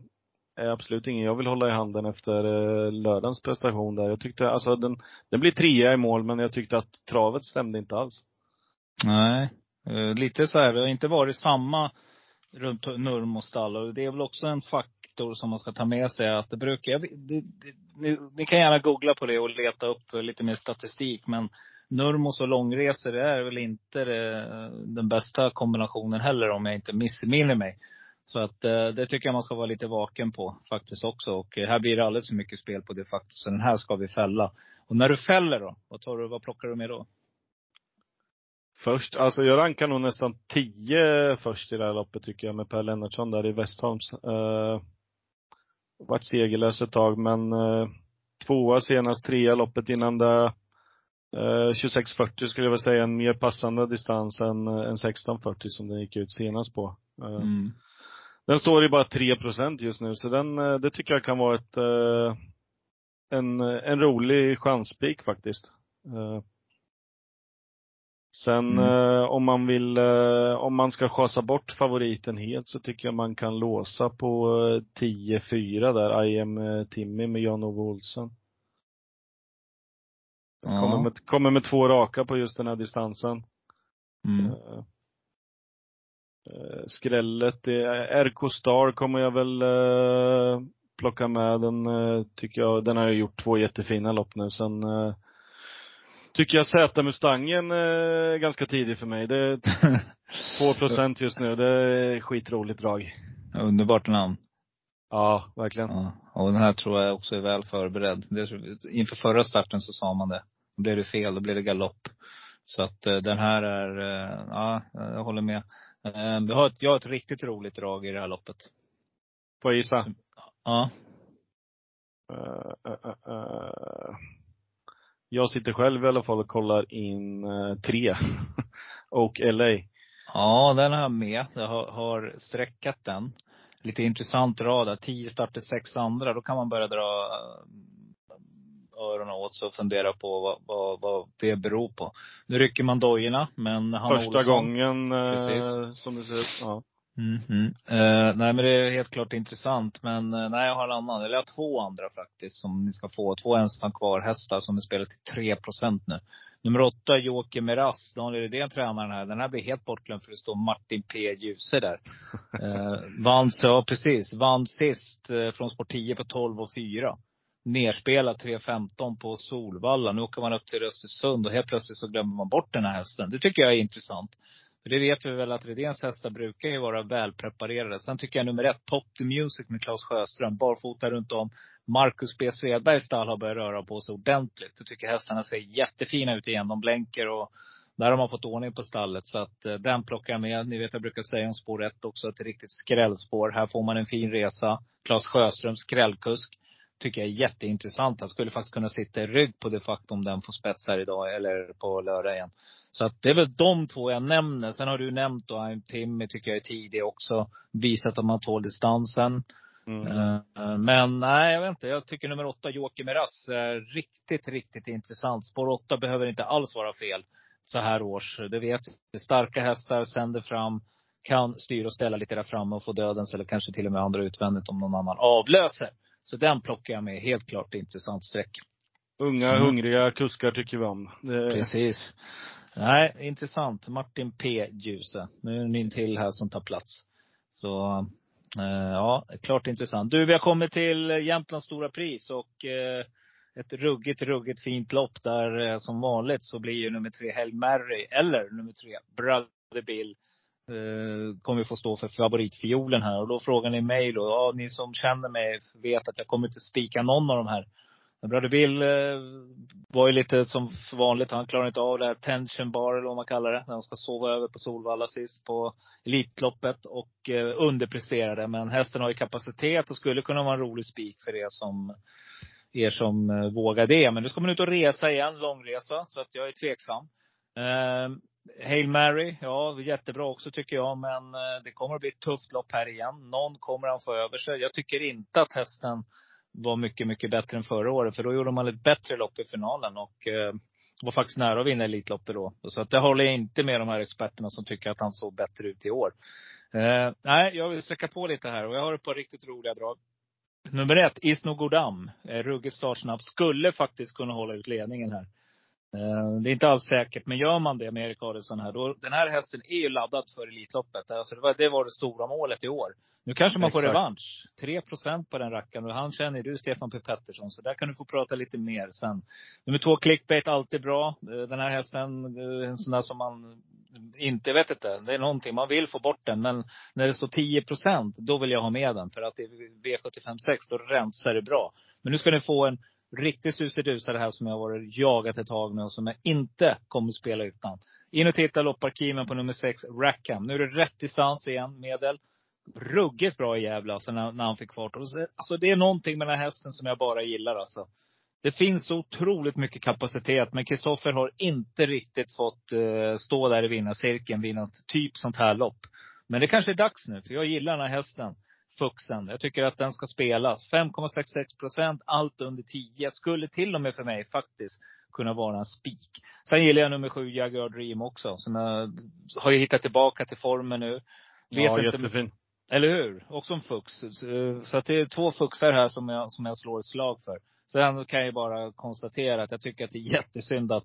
[SPEAKER 3] är absolut ingen jag vill hålla i handen efter eh, lördagens prestation där. Jag tyckte, alltså den, den blir trea i mål men jag tyckte att travet stämde inte alls.
[SPEAKER 2] Nej. Eh, lite så här, det har inte varit samma runt Nurmostall. Och det är väl också en faktor som man ska ta med sig. Att det brukar, jag, det, det, ni, ni kan gärna googla på det och leta upp lite mer statistik. Men Nurmos och långresor, är väl inte det, den bästa kombinationen heller om jag inte missminner mig. Så att eh, det tycker jag man ska vara lite vaken på faktiskt också. Och här blir det alldeles för mycket spel på det faktiskt. Så den här ska vi fälla. Och när du fäller då, vad, tar du, vad plockar du med då?
[SPEAKER 3] Först, alltså jag rankar nog nästan tio först i det här loppet tycker jag med Per Lennartsson där i Westholms. Uh, vart segerlös ett tag men uh, tvåa senast, trea loppet innan det. Uh, 26.40 skulle jag väl säga en mer passande distans än, än 16.40 som den gick ut senast på. Uh,
[SPEAKER 2] Mm.
[SPEAKER 3] Den står i bara 3 procent just nu så den, uh, det tycker jag kan vara ett, uh, en, en rolig chanspik faktiskt. Sen
[SPEAKER 2] Mm.
[SPEAKER 3] eh, om man vill, eh, om man ska chasa bort favoriten helt så tycker jag man kan låsa på eh, 10-4 där, I am eh, Timmy med Jan-Ove Olsson.
[SPEAKER 2] Ja.
[SPEAKER 3] Kommer, med, kommer med två raka på just den här distansen.
[SPEAKER 2] Mm.
[SPEAKER 3] Eh, Eh, skrället, är RK Star kommer jag väl plocka med. Den tycker jag, den har ju gjort två jättefina lopp nu. Sen tycker jag Z-Mustangen eh, är ganska tidig för mig. Det är 2 procent just nu. Det är skitroligt drag.
[SPEAKER 2] Underbart namn.
[SPEAKER 3] Ja, verkligen.
[SPEAKER 2] Ja. Och den här tror jag också är väl förberedd. Det, inför förra starten så sa man det. Då blev det fel, då blev det galopp. Så att eh, den här är, eh, ja, jag håller med. Eh, vi har ett, jag har ett riktigt roligt drag i det här loppet.
[SPEAKER 3] Får jag gissa?
[SPEAKER 2] Ja.
[SPEAKER 3] Uh, uh, uh, jag sitter själv i alla fall och kollar in uh, tre. och LA.
[SPEAKER 2] Ja, den har jag med. Jag har, har sträckat den. Lite intressant rad där. Tio starter, sex andra. Då kan man börja dra öronen åt sig och fundera på vad, vad, vad det beror på. Nu rycker man dojorna, men
[SPEAKER 3] han Första Olsson, gången Precis. som det ser. Ja.
[SPEAKER 2] Mm, mm. Uh, nej men det är helt klart intressant. Men uh, nej jag har en annan. Eller jag har två andra faktiskt som ni ska få. Två ensam kvar hästar som är spelar till 3% nu. Nummer åtta, Joker Meras. Daniel Rydén tränar den här. Den här blir helt bortglömd för det står Martin P. Djuse där. Uh, vann, ja precis. Vann sist uh, från Sport 10 på 12 och 4. Nerspelat 3.15 på Solvalla. Nu åker man upp till Östersund och helt plötsligt så glömmer man bort den här hästen. Det tycker jag är intressant. För det vet vi väl att Redéns hästar brukar ju vara välpreparerade. Sen tycker jag nummer ett, Pop the Music med Claes Sjöström. Barfota runt om. Marcus B Svedbergs stall har börjat röra på sig ordentligt. Jag tycker hästarna ser jättefina ut igen. De blänker och där har man fått ordning på stallet. Så att eh, den plockar jag med. Ni vet jag brukar säga om spår ett också, ett riktigt skrällspår. Här får man en fin resa. Claes Sjöström, skrällkusk tycker jag är jätteintressant. Han skulle faktiskt kunna sitta i rygg på det faktum om den får spets här idag eller på lördag igen. Så att det är väl de två jag nämner. Sen har du nämnt då I'm Timmy tycker jag är tidig också. Visat att man tål distansen. Mm. Uh, men nej, jag vet inte. Jag tycker nummer åtta, Joakim Meras, är riktigt, riktigt intressant. Spår åtta behöver inte alls vara fel så här års. Det vet vi. Starka hästar, sänder fram, kan styra och ställa lite där framme och få dödens eller kanske till och med andra utvändigt om någon annan avlöser. Så den plockar jag med. Helt klart intressant streck.
[SPEAKER 3] Unga, mm. hungriga kuskar tycker vi om.
[SPEAKER 2] Det... Precis. Nej, intressant. Martin P. Djuse. Nu är det en till här som tar plats. Så, eh, ja, klart intressant. Du, vi har kommit till Jämtlands stora pris och eh, ett ruggigt, ruggigt fint lopp där eh, som vanligt så blir ju nummer tre Hail Mary, eller nummer tre Brother Bill, eh, kommer vi få stå för favoritfiolen här. Och då frågar ni mig då, ja ni som känner mig vet att jag kommer inte spika någon av de här. Men Bill eh, var ju lite som vanligt, han klarade inte av det här tension bar eller vad man kallar det. När han ska sova över på Solvalla sist på Elitloppet och eh, underpresterade. Men hästen har ju kapacitet och skulle kunna vara en rolig spik för er som er som eh, vågar det. Men nu ska man ut och resa igen, långresa. Så att jag är tveksam. Eh, Hail Mary, ja jättebra också tycker jag. Men eh, det kommer att bli ett tufft lopp här igen. Någon kommer han få över sig. Jag tycker inte att hästen var mycket, mycket bättre än förra året. För då gjorde man ett bättre lopp i finalen. Och eh, var faktiskt nära att vinna Elitloppet då. Så att det håller jag inte med de här experterna som tycker att han såg bättre ut i år. Eh, nej, jag vill söka på lite här. Och jag har ett par riktigt roliga drag. Nummer ett, Isno Godam. Eh, Ruggigt startsnabb. Skulle faktiskt kunna hålla ut ledningen här. Eh, det är inte alls säkert, men gör man det med Erik Adielsson här, då, den här hästen är ju laddad för Elitloppet. Alltså det, var, det var det stora målet i år. Nu kanske man Exakt. får revansch. 3% på den rackaren. Och han känner du, Stefan P Pettersson. Så där kan du få prata lite mer sen. Nummer två, clickbait, alltid bra. Eh, den här hästen, eh, en sån där som man inte, vet inte. Det är någonting, man vill få bort den. Men när det står 10% då vill jag ha med den. För att i V75 6, då rensar det bra. Men nu ska ni få en riktigt susidusare här som jag har varit jagat ett tag nu. och som jag inte kommer att spela utan. In och titta lopparkiven på nummer sex, Rackham. Nu är det rätt distans igen, medel. Ruggigt bra i Gävle alltså när, när han fick fart. Alltså det är någonting med den här hästen som jag bara gillar alltså. Det finns så otroligt mycket kapacitet, men Kristoffer har inte riktigt fått uh, stå där i vinnarcirkeln vid något typ sånt här lopp. Men det kanske är dags nu, för jag gillar den här hästen. Fuxen. Jag tycker att den ska spelas. 5,66 procent, allt under 10. Skulle till och med för mig faktiskt kunna vara en spik. Sen gillar jag nummer sju, Jaguar Dream också. Som jag har ju hittat tillbaka till formen nu.
[SPEAKER 3] Vet ja, inte, jättefin.
[SPEAKER 2] Eller hur? Också en fux. Så att det är två fuxar här som jag, som jag slår ett slag för. Sen kan jag bara konstatera att jag tycker att det är jättesynd att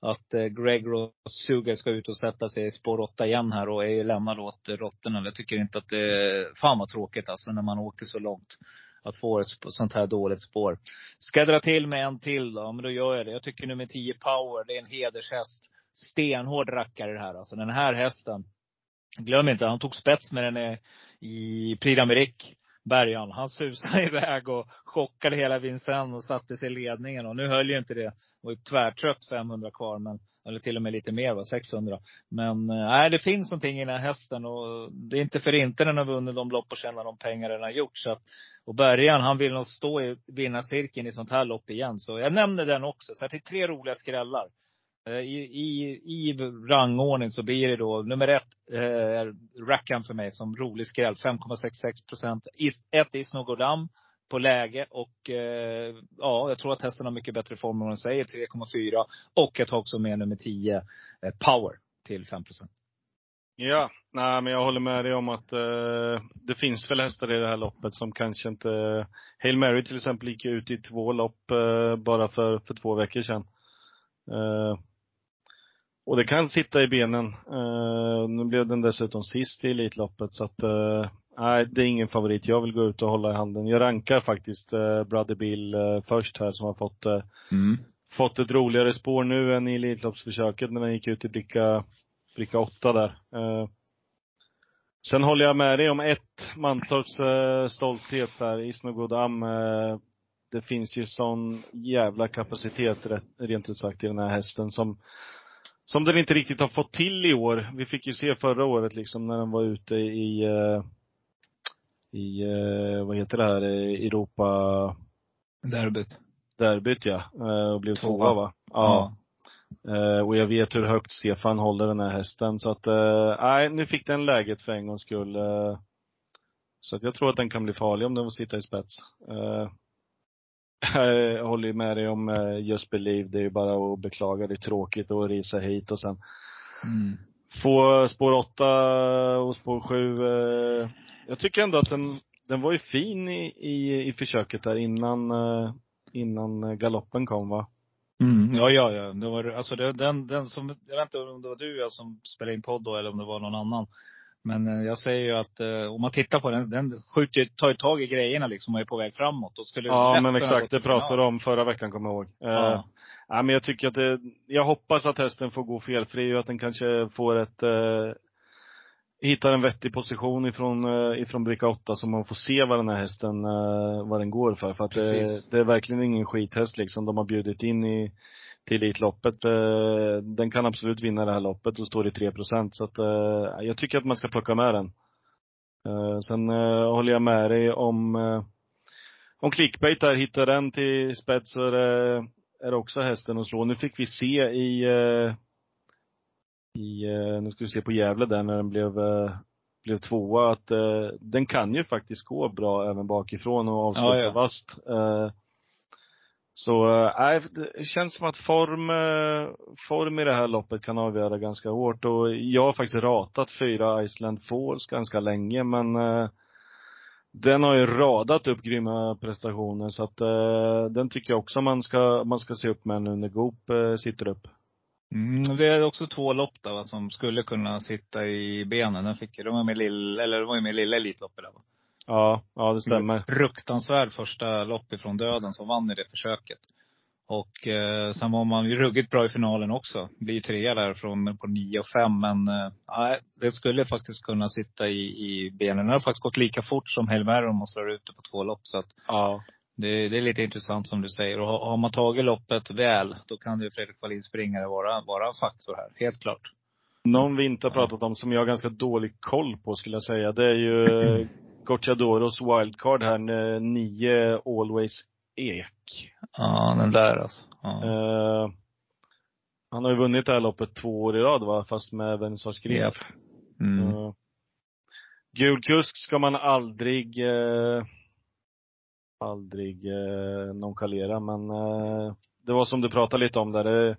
[SPEAKER 2] att eh, Greg Rosuga ska ut och sätta sig i spår 8 igen här och är ju lämnad åt eh, råttorna. Jag tycker inte att det är, fan vad tråkigt alltså när man åker så långt. Att få ett sånt här dåligt spår. Ska jag dra till med en till då? Men då gör jag det. Jag tycker nummer 10 Power, det är en hedershäst. Stenhård rackare det här alltså. Den här hästen. Glöm inte, han tog spets med den i Prix d'Amérique. Bergan. Han susade iväg och chockade hela Vincennes och satte sig i ledningen. Och nu höll ju inte det. Var ju tvärtrött 500 kvar. Men, eller till och med lite mer, va? 600. Men eh, nej, det finns någonting i den här hästen. Och det är inte för inte den har vunnit de lopp och tjänat de pengar den har gjort. Så att, och Bergan, han vill nog stå i vinnarcirkeln i sånt här lopp igen. Så jag nämner den också. Så det är tre roliga skrällar. Eh, I, i, I rangordning så blir det då nummer ett, eh, Rackham för mig som rolig skräll. 5,66 procent. Ett Isno Godam på läge och eh, ja, jag tror att hästen har mycket bättre form än vad den säger. 3,4. Och jag tar också med nummer 10, eh, Power, till 5 procent.
[SPEAKER 3] Ja, nej men jag håller med dig om att eh, det finns väl hästar i det här loppet som kanske inte eh, Hail Mary till exempel gick ut i två lopp eh, bara för, för två veckor sedan. Eh, och det kan sitta i benen. Eh, nu blev den dessutom sist i Elitloppet så att, eh, nej det är ingen favorit. Jag vill gå ut och hålla i handen. Jag rankar faktiskt uh, Brother Bill uh, först här som har fått, uh, mm. fått ett roligare spår nu än i Elitloppsförsöket när den gick ut i bricka, bricka 8 där. Uh, sen håller jag med dig om ett, Mantorps uh, stolthet där, Isnogodam. Uh, det finns ju sån jävla kapacitet rent ut sagt i den här hästen som som den inte riktigt har fått till i år. Vi fick ju se förra året liksom när den var ute i, uh, i, uh, vad heter det här, Europa
[SPEAKER 2] Derbyt.
[SPEAKER 3] Derbyt ja. Uh, och blev tvåa va? Ja. ja. och jag vet hur högt Stefan håller den här hästen. Så att, nej, nu fick den läget för en gångs skull. så att jag tror att den kan bli farlig om den får sitta i spets. Jag håller med dig om Just Believe. Det är ju bara att beklaga. Det är tråkigt att resa hit och sen mm. få spår 8 och spår 7. Eh, jag tycker ändå att den, den var ju fin i, i, i försöket där innan, uh, innan galoppen kom va?
[SPEAKER 2] Mm, ja, ja, ja. Det var, alltså det, den, den som, jag vet inte om det var du jag som spelade in podd då eller om det var någon annan. Men eh, jag säger ju att eh, om man tittar på den, den skjuter, tar ju tag i grejerna liksom och är på väg framåt. Och skulle
[SPEAKER 3] ja men exakt, det pratade du om förra veckan kommer jag ihåg. Ja. Uh, ja men jag tycker att det, jag hoppas att hästen får gå felfri och att den kanske får ett uh, hittar en vettig position ifrån, uh, ifrån bricka 8 så man får se vad den här hästen, uh, vad den går för. För att det, det, är verkligen ingen skithäst liksom. De har bjudit in i till Elitloppet. Eh, den kan absolut vinna det här loppet och står i 3% Så att eh, jag tycker att man ska plocka med den. Eh, sen håller jag med dig om, om clickbait där, hittar den till spets så är det, är det också hästen att slå. Nu fick vi se i, i nu ska vi se på Gävle där när den blev blev tvåa att den kan ju faktiskt gå bra även bakifrån och avsluta ja, ja. vast. Så äh, det känns som att form, eh, form i det här loppet kan avgöra ganska hårt. Och jag har faktiskt ratat fyra Iceland Falls ganska länge, men äh, den har ju radat upp grymma prestationer så att äh, den tycker jag också man ska, man ska se upp med nu när Goop äh, sitter upp.
[SPEAKER 2] Mm, det är också två lopp där, va, som skulle kunna sitta i benen. Den fick, de var med lilla, eller de var ju med lilla Elitloppet där va?
[SPEAKER 3] Ja, ja det stämmer.
[SPEAKER 2] Fruktansvärd första lopp ifrån döden som vann i det försöket. Och eh, sen var man ju ruggigt bra i finalen också. Blir ju trea där från, på 9 och 5. Men eh, det skulle faktiskt kunna sitta i, i benen. Den har faktiskt gått lika fort som Helmer om man slår ut det på två lopp. Så att, ja. Det, det, är lite intressant som du säger. Och har, har man tagit loppet väl, då kan ju Fredrik Wallins springare vara, vara en faktor här. Helt klart.
[SPEAKER 3] Någon vi inte har pratat om som jag har ganska dålig koll på skulle jag säga. Det är ju Gocciadoros wildcard här, nio Always Ek.
[SPEAKER 2] Ja, den där alltså. Ja.
[SPEAKER 3] Uh, han har ju vunnit det här loppet två år i rad va, fast med Vernissage Grip. Yep. Mm. Uh, gul kusk ska man aldrig, uh, aldrig uh, nonchalera, men uh, det var som du pratade lite om där. Det,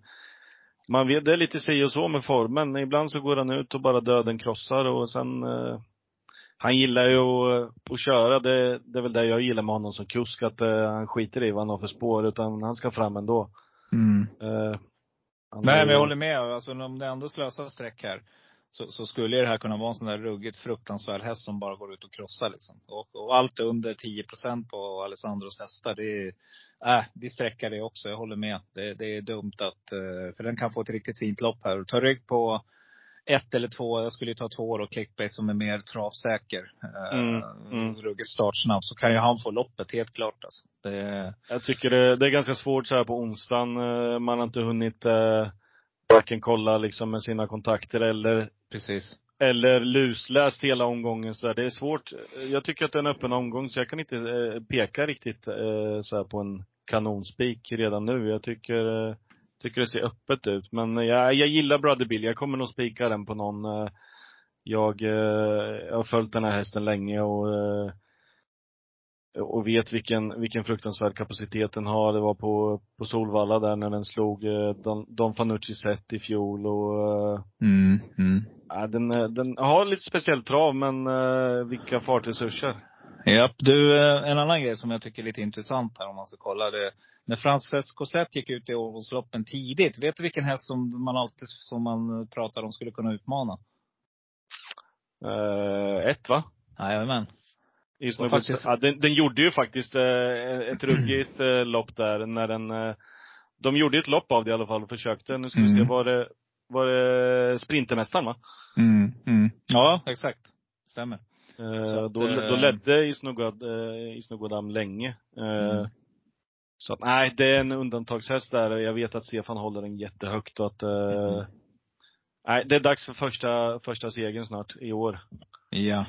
[SPEAKER 3] man vet, det är lite si och så med formen. Ibland så går han ut och bara döden krossar och sen uh, han gillar ju att, att köra. Det, det är väl det jag gillar med honom som kusk, att uh, han skiter i vad han har för spår, utan han ska fram ändå. Mm. Han
[SPEAKER 2] Nej, men jag håller med. Alltså om det ändå slösar streck här. Så, så skulle det här kunna vara en sån där ruggigt fruktansvärd häst som bara går ut och krossar liksom. Och, och allt under 10% på Alessandros hästar, det är, äh, det sträckar det också. Jag håller med. Det, det är dumt att, eh, för den kan få ett riktigt fint lopp här. Ta rygg på ett eller två, jag skulle ju ta två då, Kickbait som är mer travsäker. Eh,
[SPEAKER 3] Mm, mm.
[SPEAKER 2] Ruggigt startsnabb. Så kan ju han få loppet, helt klart alltså. Det,
[SPEAKER 3] Jag tycker det, det är ganska svårt så här på onsdagen. Eh, Man har inte hunnit varken kolla liksom med sina kontakter eller,
[SPEAKER 2] precis.
[SPEAKER 3] eller lusläst hela omgången. Så där. Det är svårt. Jag tycker att det är en öppen omgång så jag kan inte eh, peka riktigt eh, så här på en kanonspik redan nu. Jag tycker, eh, tycker det ser öppet ut. Men jag, jag gillar Brother Bill. Jag kommer nog spika den på någon. Eh, jag, eh, jag har följt den här hästen länge och eh, och vet vilken, vilken fruktansvärd kapacitet den har. Det var på, på Solvalla där när den slog eh, Don, Don Fanucci set i fjol och eh,
[SPEAKER 2] Mm, mm.
[SPEAKER 3] ja, den, eh, den har lite speciell trav men vilka fartresurser.
[SPEAKER 2] Japp. Du, en annan grej som jag tycker är lite intressant här om man ska kolla det. När Frances Cosette gick ut i Århusloppen tidigt. Vet du vilken häst som man alltid, som man pratar om skulle kunna utmana?
[SPEAKER 3] Eh, ett va?
[SPEAKER 2] Jajamän. Faktiskt-
[SPEAKER 3] ja, den, den gjorde ju faktiskt eh, ett ruggigt eh, lopp där när den eh, De gjorde ett lopp av det i alla fall och försökte. Nu ska vi
[SPEAKER 2] Mm.
[SPEAKER 3] se, var det, var det Sprintermästaren va?
[SPEAKER 2] Mm, mm. Ja, exakt. Stämmer.
[SPEAKER 3] Eh,
[SPEAKER 2] Så att,
[SPEAKER 3] då,
[SPEAKER 2] eh,
[SPEAKER 3] då ledde Isnogod, eh, Isnogodam länge. Eh,
[SPEAKER 2] Mm.
[SPEAKER 3] Så att, nej, det är en undantagshäst där. Jag vet att Stefan håller den jättehögt och att eh,
[SPEAKER 2] Mm.
[SPEAKER 3] Nej, det är dags för första, första segern snart i år.
[SPEAKER 2] Ja.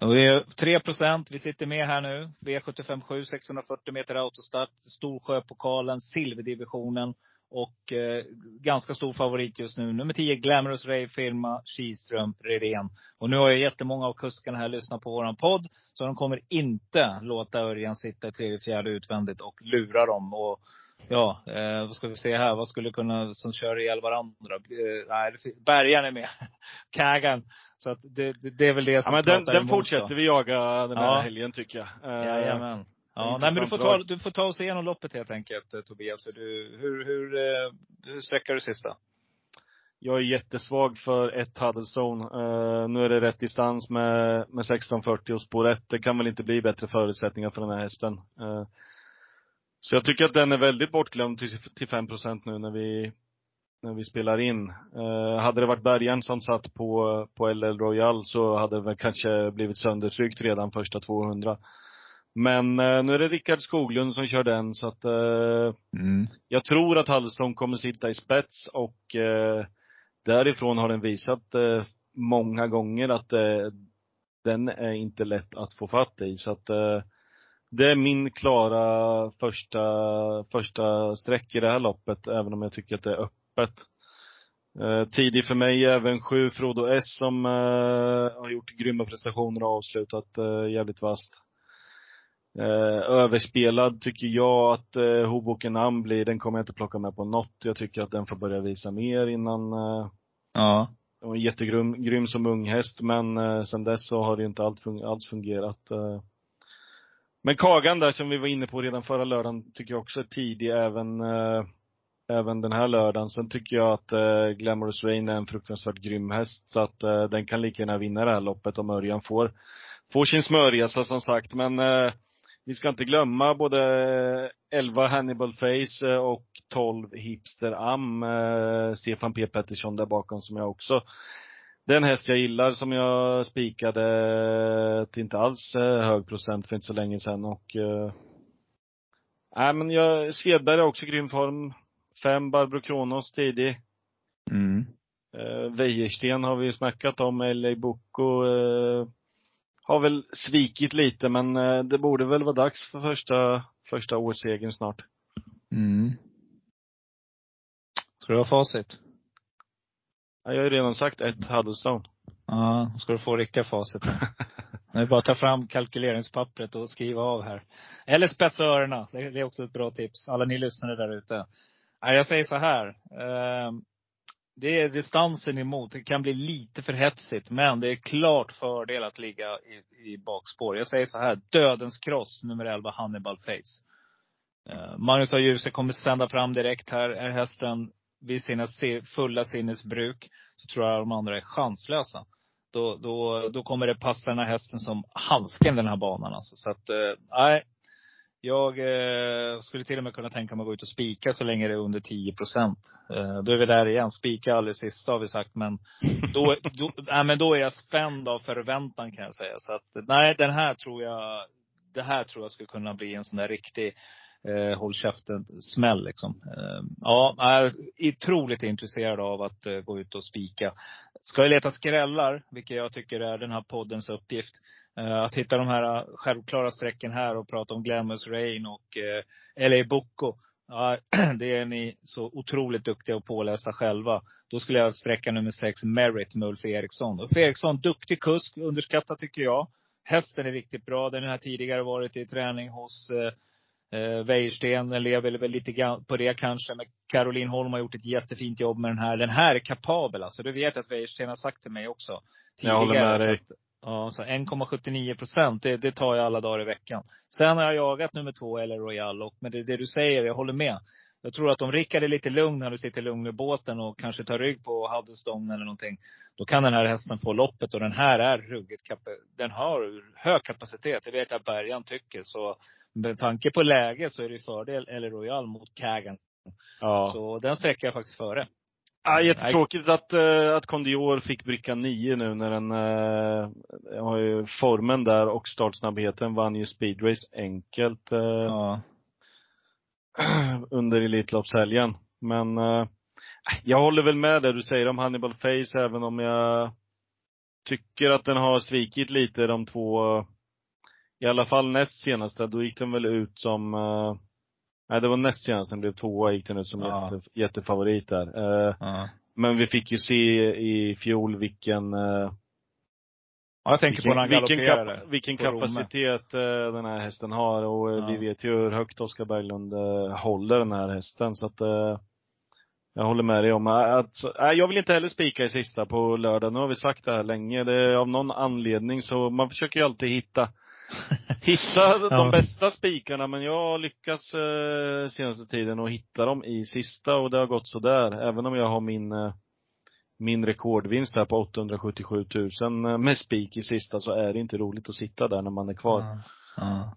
[SPEAKER 2] Och det är 3 procent. Vi sitter med här nu. V757, 640 meter autostart. Storsjöpokalen, silverdivisionen. Och eh, ganska stor favorit just nu. Nummer 10, Glamorous Ray, firma Kihlström, Redén. Och nu har ju jättemånga av kuskarna här lyssnat på våran podd. Så de kommer inte låta Örjan sitta i tredje, fjärde utvändigt och lura dem. Och ja, eh, vad ska vi säga här? Vad skulle kunna, som kör ihjäl varandra? Eh, nej, Bergaren är med. Kagan. Så att det, det, det är väl det
[SPEAKER 3] Ja,
[SPEAKER 2] som
[SPEAKER 3] men den, den fortsätter
[SPEAKER 2] då.
[SPEAKER 3] vi jaga den här
[SPEAKER 2] Ja.
[SPEAKER 3] helgen tycker jag. Eh,
[SPEAKER 2] Jajamän. Ja, nej, men du får, ta, du får ta oss igenom loppet helt enkelt eh, Tobias. Så Du, hur, hur, eh, hur sträckar du sista?
[SPEAKER 3] Jag är jättesvag för ett Huddlestone. Eh, nu är det rätt distans med, med 1640 och spår 1. Det kan väl inte bli bättre förutsättningar för den här hästen. Eh, så jag tycker att den är väldigt bortglömd till, till 5 nu när vi, när vi spelar in. Eh, hade det varit Bergen som satt på, på LL Royal så hade det väl kanske blivit söndertryckt redan första 200. Men eh, nu är det Rickard Skoglund som kör den så att eh,
[SPEAKER 2] Mm.
[SPEAKER 3] jag tror att Huddlestone kommer sitta i spets och eh, därifrån har den visat eh, många gånger att eh, den är inte lätt att få fatt i. Så att eh, det är min klara första, första streck i det här loppet, även om jag tycker att det är öppet. Eh, tidig för mig även sju Frodo S som eh, har gjort grymma prestationer och avslutat eh, jävligt vasst. Eh, överspelad tycker jag att eh, Hoboken Am blir. Den kommer jag inte plocka med på något. Jag tycker att den får börja visa mer innan eh,
[SPEAKER 2] Ja.
[SPEAKER 3] den var jättegrym grym som ung häst, men eh, sen dess så har det inte allt fun- alls fungerat. Eh. Men Kagan där som vi var inne på redan förra lördagen tycker jag också är tidig även, eh, även den här lördagen. Sen tycker jag att eh, Glamorous Rain är en fruktansvärt grym häst så att eh, den kan lika gärna vinna det här loppet om Örjan får, får sin smörresa som sagt. Men eh, vi ska inte glömma både 11 Hannibal Face eh, och 12 Hipster Am, eh, Stefan P Pettersson där bakom som jag också det är en häst jag gillar som jag spikade till inte alls eh, hög procent för inte så länge sedan och eh, Nej men jag, Svedberg har också grym form. Fem Barbro Kronos tidig.
[SPEAKER 2] Mm.
[SPEAKER 3] Eh, Wäjersten har vi snackat om, LA Boko eh, har väl svikit lite men eh, det borde väl vara dags för första, första årssegern snart.
[SPEAKER 2] Mm. Ska du ha facit?
[SPEAKER 3] Ja, jag har ju redan sagt ett Huddlestone.
[SPEAKER 2] Ja, då ska du få riktiga facit. Det är bara att ta fram kalkyleringspappret och skriva av här. Eller spetsa öronen. Det det är också ett bra tips. Alla ni lyssnare där ute. Jag säger så här. Eh, Det är distansen emot. Det kan bli lite för hetsigt. Men det är klart fördel att ligga i, i bakspår. Jag säger så här. Dödens kross, nummer 11, Hannibal Face. Eh, Magnus A. Djuse kommer sända fram direkt här. Är hästen vid sina fulla sinnesbruk, så tror jag de andra är chanslösa. Då, då, då kommer det passa den här hästen som handsken den här banan alltså. Så att, eh, nej. Jag eh, skulle till och med kunna tänka mig att gå ut och spika så länge det är under 10 procent. Eh, då är vi där igen. Spika alldeles sista har vi sagt. Men då, då, nej, men då är jag spänd av förväntan kan jag säga. Så att, nej, den här tror jag, det här tror jag skulle kunna bli en sån där riktig eh, håll käften-smäll liksom. Eh, ja, jag är otroligt intresserad av att eh, gå ut och spika. Ska jag leta skrällar, vilket jag tycker är den här poddens uppgift. Eh, att hitta de här eh, självklara strecken här och prata om Glamours Rain och eh, LA Bocco. Ja, det är ni så otroligt duktiga och pålästa själva. Då skulle jag sträcka nummer sex, Merit med Ulf Eriksson. Ulf Eriksson, duktig kusk, underskattad tycker jag. Hästen är riktigt bra. Den har tidigare varit i träning hos eh, eh, Wäjersten lever väl lite grann på det kanske. Men Caroline Holm har gjort ett jättefint jobb med den här. Den här är kapabel alltså. Det vet jag att Wäjersten har sagt till mig också.
[SPEAKER 3] Tidigare. Jag håller med dig.
[SPEAKER 2] Ja, så 1,79 procent, det, det, tar jag alla dagar i veckan. Sen har jag jagat nummer två, eller Royal. Och med det, det, du säger, jag håller med. Jag tror att om Rickard är lite lugn när du sitter lugn i båten och kanske tar rygg på Huddlestone eller någonting. Då kan den här hästen få loppet och den här är ruggigt Den har hög kapacitet. Det vet jag Bergan tycker. Så med tanke på läget så är det fördel eller Royal mot Kagan. Ja. Så den sträcker jag faktiskt före.
[SPEAKER 3] Ja, jättetråkigt att, uh, att Condior fick bricka 9 nu när den uh, har ju formen där och startsnabbheten vann ju speedrace enkelt. Uh, ja. under Elitloppshelgen. Men jag håller väl med det du säger om Hannibal Face, även om jag tycker att den har svikit lite de två, i alla fall näst senaste, då gick den väl ut som uh, Nej, det var näst senast den blev tvåa, gick den ut som ja. jätte, jättefavorit där. Uh, ja. Men vi fick ju se i fjol vilken uh,
[SPEAKER 2] Ja, jag tänker
[SPEAKER 3] vilken,
[SPEAKER 2] på när han vilken,
[SPEAKER 3] kap, vilken kapacitet uh, den här hästen har och ja. vi vet ju hur högt Oskar Berglund håller den här hästen så att jag håller med dig om att, nej, jag vill inte heller spika i sista på lördag. Nu har vi sagt det här länge. Det är av någon anledning så, man försöker ju alltid hitta hitta de ja. bästa spikarna, men jag har lyckats eh, senaste tiden att hitta dem i sista och det har gått sådär. Även om jag har min, eh, min rekordvinst här på 877 000 eh, med spik i sista så är det inte roligt att sitta där när man är kvar. Ja.
[SPEAKER 2] ja.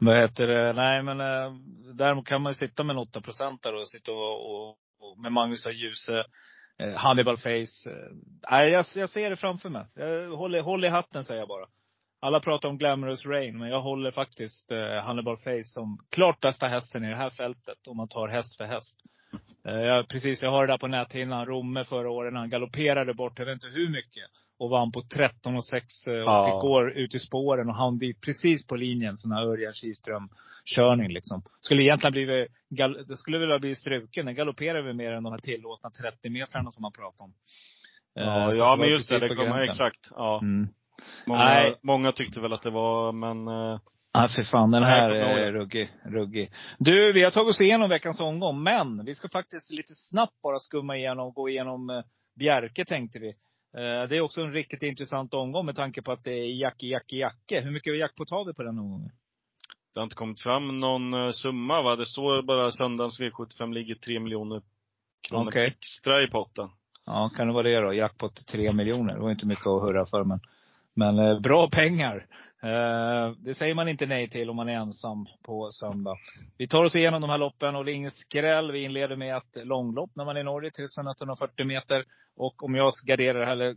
[SPEAKER 2] Vad heter det, nej men eh, däremot kan man ju sitta med en 8 där och sitta och, och, och med Magnus och Ljuse, eh, Hannibal Face. Eh, nej, jag, jag ser det framför mig. Jag håller, håll i hatten säger jag bara. Alla pratar om Glamorous Rain, men jag håller faktiskt eh, Hannibal Face som klart bästa hästen i det här fältet. Om man tar häst för häst. Eh, jag, precis, jag har det där på näthinnan. Romme förra året han galopperade bort, jag vet inte hur mycket. Och vann på 13 och 6 eh, och ja. fick gå ut i spåren och han dit precis på linjen. Sån här Örjan Kihlström körning liksom. Skulle egentligen blivit, det skulle väl ha blivit struken. Den galopperar väl mer än de här tillåtna 30 metrarna som man pratar om.
[SPEAKER 3] Ja, eh, ja men just det, det kommer exakt. Ja. Mm. Många, Nej. många tyckte väl att det var, men eh,
[SPEAKER 2] Ja, för fan. Den här är ruggig, ruggig. Du, vi har tagit oss igenom veckans omgång, men vi ska faktiskt lite snabbt bara skumma igenom, och gå igenom eh, Bjerke tänkte vi. Eh, det är också en riktigt intressant omgång med tanke på att det är Jacke, Jacke, Jacke. Hur mycket jackpot har vi på den omgången?
[SPEAKER 3] Det har inte kommit fram någon summa va? Det står bara söndagens V75 ligger 3 miljoner kronor okay. extra i potten.
[SPEAKER 2] Ja, kan det vara det då? Jackpot 3 miljoner. Det var inte mycket att hurra för men men eh, bra pengar. Eh, det säger man inte nej till om man är ensam på söndag. Vi tar oss igenom de här loppen och det är ingen skräll. Vi inleder med ett långlopp när man är i Norge till 140 meter. Och om jag garderar här, eller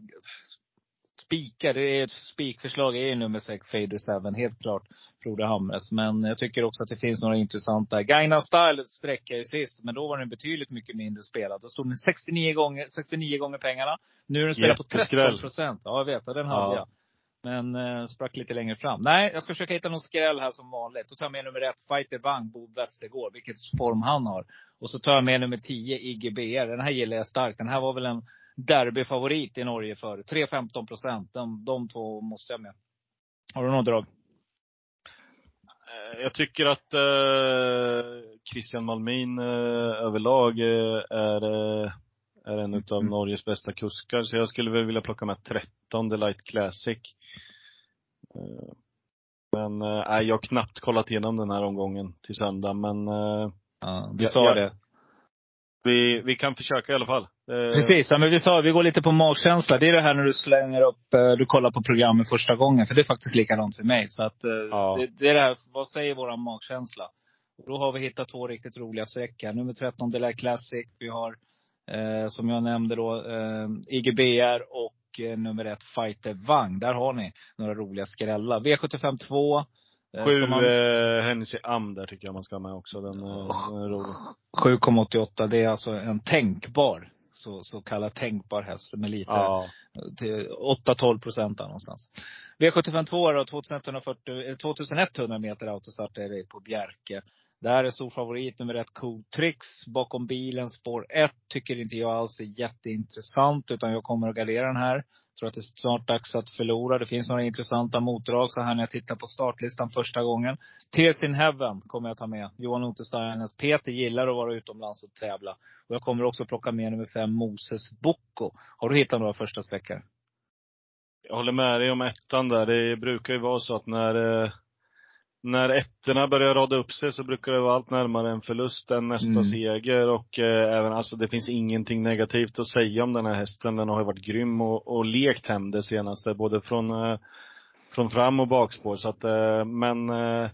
[SPEAKER 2] spikar, det är ett spikförslag, är nummer 6, Fader 7, helt klart. Frode Hamres. Men jag tycker också att det finns några intressanta. Gaina Style sträckade ju sist, men då var den betydligt mycket mindre spelad. Då stod den 69 gånger, 69 gånger pengarna. Nu är den spelad på 13 procent. Ja, jag vet. Den hade ja. jag. Men eh, sprack lite längre fram. Nej, jag ska försöka hitta någon skräll här som vanligt. Då tar jag med nummer ett, Fighter Wang, Bo Westergård. Vilket form han har. Och så tar jag med nummer 10, IGBR. Den här gillar jag starkt. Den här var väl en derbyfavorit i Norge för 3-15 procent. De, de två måste jag med. Har du något drag?
[SPEAKER 3] Eh, jag tycker att eh, Christian Malmin eh, överlag eh, är eh, är en utav mm. Norges bästa kuskar. Så jag skulle väl vilja plocka med 13 The Light Classic. Eh, men nej, jag har knappt kollat igenom den här omgången till söndag, men
[SPEAKER 2] Ja, du sa jag, det.
[SPEAKER 3] Vi, vi kan försöka i alla fall.
[SPEAKER 2] Precis, ja, men vi sa, vi går lite på magkänsla. Det är det här när du slänger upp, du kollar på programmet första gången. För det är faktiskt likadant för mig. Så att,
[SPEAKER 3] Ja.
[SPEAKER 2] det, det är det här, vad säger våran magkänsla? Och då har vi hittat två riktigt roliga streck här. Nummer 13, Delay Classic. Vi har, eh, som jag nämnde då, eh, IGBR och eh, nummer ett, Fighter Vagn. Där har ni några roliga skrällar. V75 2. eh,
[SPEAKER 3] Sju
[SPEAKER 2] man-
[SPEAKER 3] eh, Hennessy Am där tycker jag man ska ha med också. Den, eh, den är rolig.
[SPEAKER 2] 7,88. Det är alltså en tänkbar, så, så kallad tänkbar häst med lite
[SPEAKER 3] Ja.
[SPEAKER 2] till 8-12 procent där någonstans. V75 2 då, 2140, eh, 2100 meter autostart är det på Bjerke. Där är stor favorit nummer ett Cool Tricks. Bakom bilen spår 1 tycker inte jag alls är jätteintressant. Utan jag kommer att gardera den här. Tror att det är snart dags att förlora. Det finns några intressanta motdrag så här när jag tittar på startlistan första gången. Tears in Heaven kommer jag ta med. Johan Untersteiners. Peter gillar att vara utomlands och tävla. Och jag kommer också plocka med nummer fem Moses Bocco. Har du hittat några första sträckor?
[SPEAKER 3] Jag håller med dig om ettan där. Det brukar ju vara så att när, eh, när ettorna börjar rada upp sig så brukar det vara allt närmare en förlust än nästa
[SPEAKER 2] Mm.
[SPEAKER 3] seger. Och eh, även, alltså det finns ingenting negativt att säga om den här hästen. Den har ju varit grym och, och lekt hem det senaste. Både från, eh, från fram och bakspår. Så att, eh, men eh,